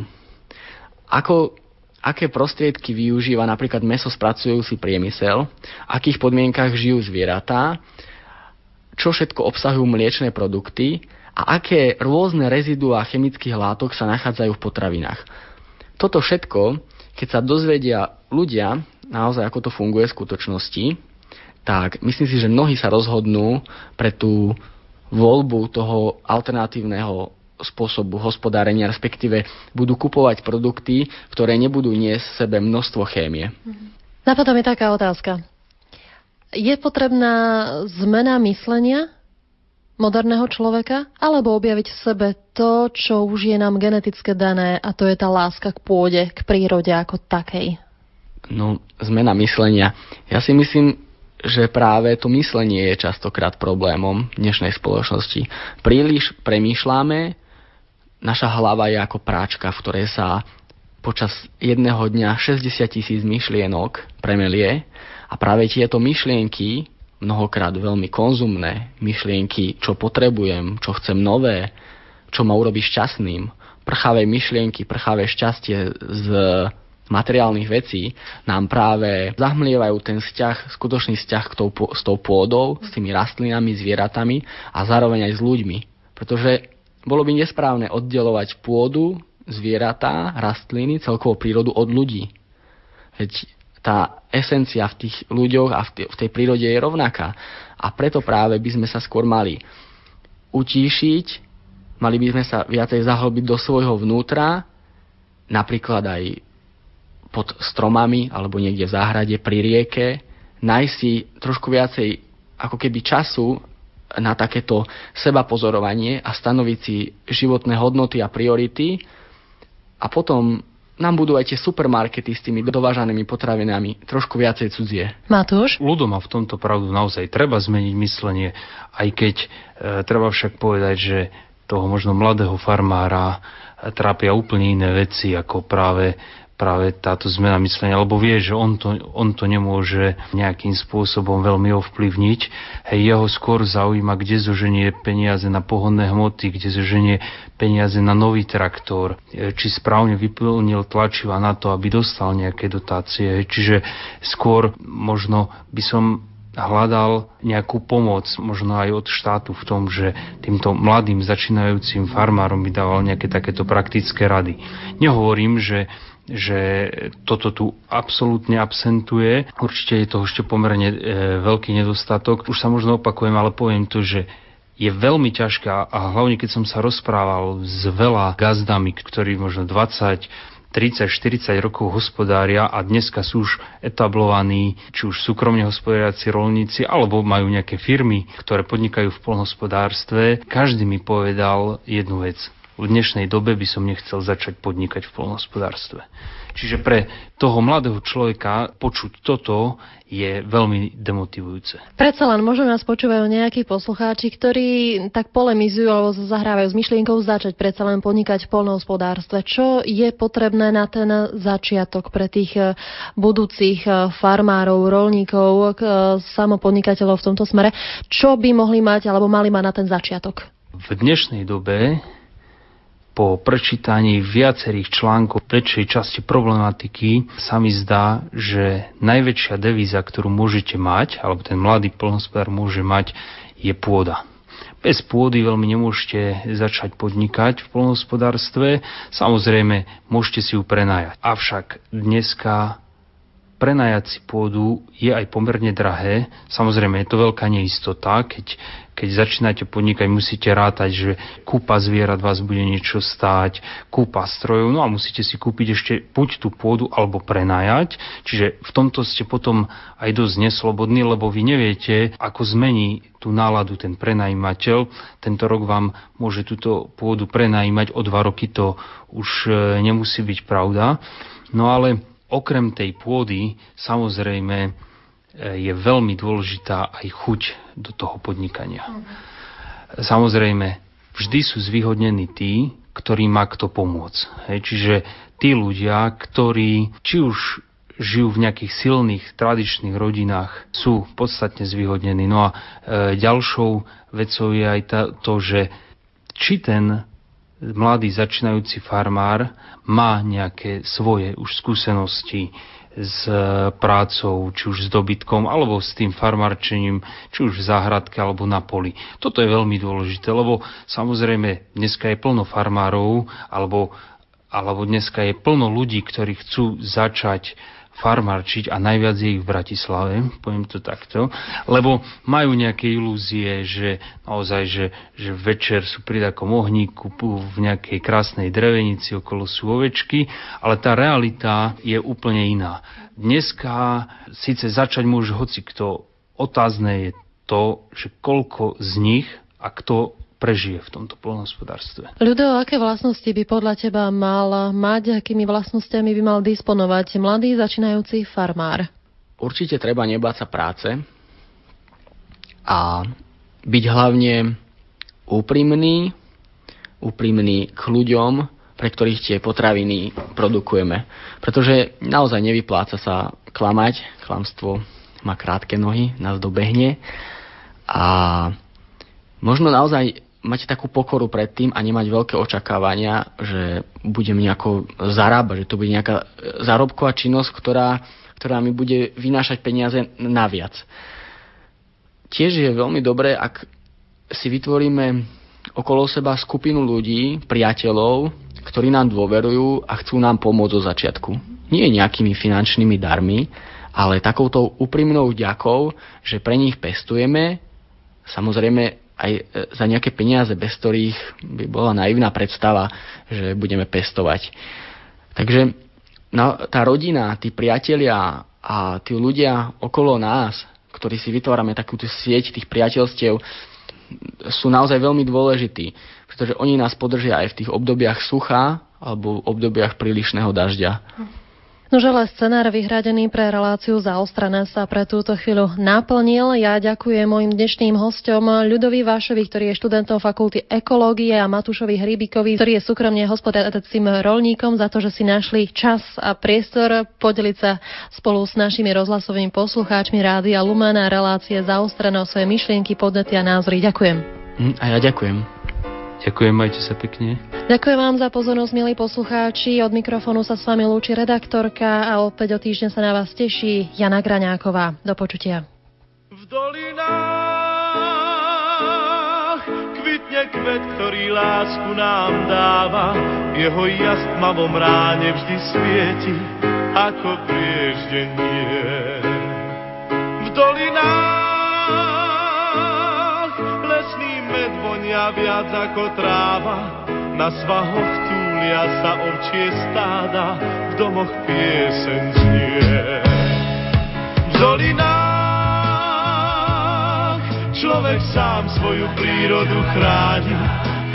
Ako, aké prostriedky využíva napríklad mesospracujúci priemysel, v akých podmienkach žijú zvieratá, čo všetko obsahujú mliečne produkty a aké rôzne reziduá chemických látok sa nachádzajú v potravinách. Toto všetko, keď sa dozvedia ľudia, naozaj ako to funguje v skutočnosti, tak myslím si, že mnohí sa rozhodnú pre tú voľbu toho alternatívneho spôsobu hospodárenia, respektíve budú kupovať produkty, ktoré nebudú niesť sebe množstvo chémie. Napadá mi taká otázka. Je potrebná zmena myslenia moderného človeka, alebo objaviť v sebe to, čo už je nám genetické dané, a to je tá láska k pôde, k prírode ako takej? No, zmena myslenia. Ja si myslím, že práve to myslenie je častokrát problémom dnešnej spoločnosti. Príliš premýšľame, naša hlava je ako práčka, v ktorej sa počas jedného dňa 60 tisíc myšlienok premelie a práve tieto myšlienky, mnohokrát veľmi konzumné myšlienky, čo potrebujem, čo chcem nové, čo ma urobí šťastným, prchavé myšlienky, prchavé šťastie z materiálnych vecí nám práve zahmlievajú ten vzťah, skutočný vzťah tou, s tou pôdou, s tými rastlinami, zvieratami a zároveň aj s ľuďmi. Pretože bolo by nesprávne oddelovať pôdu, zvieratá, rastliny, celkovú prírodu od ľudí. Veď tá esencia v tých ľuďoch a v tej prírode je rovnaká. A preto práve by sme sa skôr mali utíšiť, mali by sme sa viacej zahlbiť do svojho vnútra, napríklad aj pod stromami alebo niekde v záhrade pri rieke, nájsť si trošku viacej ako keby času na takéto seba pozorovanie a stanoviť si životné hodnoty a priority a potom nám budú aj tie supermarkety s tými dovážanými potravinami trošku viacej cudzie. Matúš? Ľudo má v tomto pravdu naozaj. Treba zmeniť myslenie, aj keď e, treba však povedať, že toho možno mladého farmára trápia úplne iné veci, ako práve práve táto zmena myslenia, lebo vie, že on to, on to nemôže nejakým spôsobom veľmi ovplyvniť. Hej, jeho skôr zaujíma, kde zoženie peniaze na pohodné hmoty, kde zoženie peniaze na nový traktor, e, či správne vyplnil tlačiva na to, aby dostal nejaké dotácie. Čiže skôr možno by som hľadal nejakú pomoc, možno aj od štátu v tom, že týmto mladým začínajúcim farmárom by dával nejaké takéto praktické rady. Nehovorím, že že toto tu absolútne absentuje. Určite je toho ešte pomerne e, veľký nedostatok. Už sa možno opakujem, ale poviem to, že je veľmi ťažké a hlavne keď som sa rozprával s veľa gazdami, ktorí možno 20, 30, 40 rokov hospodária a dneska sú už etablovaní, či už súkromne hospodáriaci rolníci, alebo majú nejaké firmy, ktoré podnikajú v polnohospodárstve. Každý mi povedal jednu vec v dnešnej dobe by som nechcel začať podnikať v polnohospodárstve. Čiže pre toho mladého človeka počuť toto je veľmi demotivujúce. Predsa len možno nás počúvajú nejakí poslucháči, ktorí tak polemizujú alebo zahrávajú s myšlienkou začať predsa len podnikať v polnohospodárstve. Čo je potrebné na ten začiatok pre tých eh, budúcich eh, farmárov, rolníkov, eh, samopodnikateľov v tomto smere? Čo by mohli mať alebo mali mať na ten začiatok? V dnešnej dobe po prečítaní viacerých článkov väčšej časti problematiky sa mi zdá, že najväčšia devíza, ktorú môžete mať, alebo ten mladý plnospodár môže mať, je pôda. Bez pôdy veľmi nemôžete začať podnikať v polnohospodárstve. Samozrejme, môžete si ju prenajať. Avšak dneska prenajať si pôdu je aj pomerne drahé. Samozrejme, je to veľká neistota. Keď, keď začínate podnikať, musíte rátať, že kúpa zvierat vás bude niečo stáť, kúpa strojov, no a musíte si kúpiť ešte buď tú pôdu alebo prenajať. Čiže v tomto ste potom aj dosť neslobodní, lebo vy neviete, ako zmení tú náladu ten prenajímateľ. Tento rok vám môže túto pôdu prenajímať, o dva roky to už e, nemusí byť pravda. No ale okrem tej pôdy samozrejme e, je veľmi dôležitá aj chuť do toho podnikania. Samozrejme, vždy sú zvýhodnení tí, ktorí má kto pomôcť. Hej, čiže tí ľudia, ktorí či už žijú v nejakých silných tradičných rodinách, sú podstatne zvýhodnení. No a e, ďalšou vecou je aj ta, to, že či ten mladý začínajúci farmár má nejaké svoje už skúsenosti s prácou, či už s dobytkom, alebo s tým farmárčením, či už v záhradke, alebo na poli. Toto je veľmi dôležité, lebo samozrejme dneska je plno farmárov, alebo, alebo dneska je plno ľudí, ktorí chcú začať farmarčiť a najviac je ich v Bratislave, poviem to takto, lebo majú nejaké ilúzie, že naozaj, že, že večer sú pri takom ohníku v nejakej krásnej drevenici, okolo sú ovečky, ale tá realita je úplne iná. Dneska síce začať môže hoci kto, otázne je to, že koľko z nich a kto prežije v tomto polnohospodárstve. Ľudo, aké vlastnosti by podľa teba mal mať, akými vlastnosťami by mal disponovať mladý začínajúci farmár? Určite treba nebáť sa práce a byť hlavne úprimný, úprimný k ľuďom, pre ktorých tie potraviny produkujeme. Pretože naozaj nevypláca sa klamať, klamstvo má krátke nohy, nás dobehne a možno naozaj mať takú pokoru pred tým a nemať veľké očakávania, že budem nejako zarábať, že to bude nejaká e, zárobková činnosť, ktorá, ktorá mi bude vynášať peniaze naviac. Tiež je veľmi dobré, ak si vytvoríme okolo seba skupinu ľudí, priateľov, ktorí nám dôverujú a chcú nám pomôcť zo začiatku. Nie nejakými finančnými darmi, ale takouto úprimnou vďakou, že pre nich pestujeme, samozrejme aj e, za nejaké peniaze, bez ktorých by bola naivná predstava, že budeme pestovať. Takže no, tá rodina, tí priatelia a tí ľudia okolo nás, ktorí si vytvárame takúto sieť tých priateľstiev, sú naozaj veľmi dôležití, pretože oni nás podržia aj v tých obdobiach sucha alebo v obdobiach prílišného dažďa. No žele scenár vyhradený pre reláciu zaostrané sa pre túto chvíľu naplnil. Ja ďakujem mojim dnešným hostom Ľudovi Vášovi, ktorý je študentom fakulty ekológie a Matúšovi Hrybikovi, ktorý je súkromne hospodáracím rolníkom za to, že si našli čas a priestor podeliť sa spolu s našimi rozhlasovými poslucháčmi Rádia Lumana relácie zaostrené o svoje myšlienky, podnety a názory. Ďakujem. Hm, a ja ďakujem. Ďakujem, majte sa pekne. Ďakujem vám za pozornosť, milí poslucháči. Od mikrofónu sa s vami lúči redaktorka a opäť o týždeň sa na vás teší Jana Graňáková. Do počutia. V dolinách kvitne kvet, ktorý lásku nám dáva. Jeho jas v tmavom ráne vždy svieti ako prieždenie. V dolinách viac ako tráva, na svahoch túlia sa ovčie stáda, v domoch pieseň znie. V dolinách človek sám svoju prírodu chráni,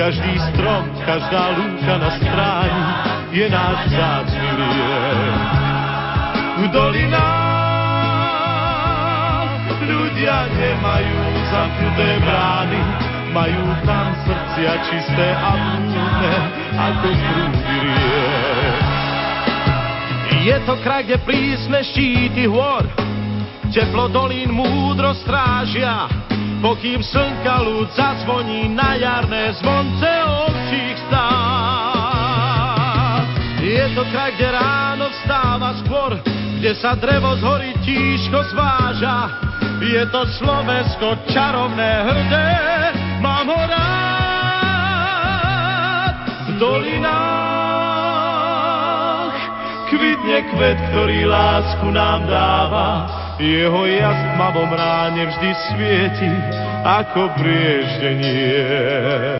každý strom, každá lúka na stráni je náš vzácný liek. V dolinách ľudia nemajú zamknuté brány, majú tam srdcia čisté a múdne ako prúdy riek. Je to kraj, kde prísne štíty hôr, teplo dolín múdro strážia, pokým slnka ľud zazvoní na jarné zvonce ovčích stád. Je to kraj, kde ráno vstáva skôr, kde sa drevo z hory tížko zváža. Je to Slovensko čarovné hrdé, mám ho rád v dolinách. Kvitne kvet, ktorý lásku nám dáva, jeho jas v ráne vždy svieti ako prieždenie.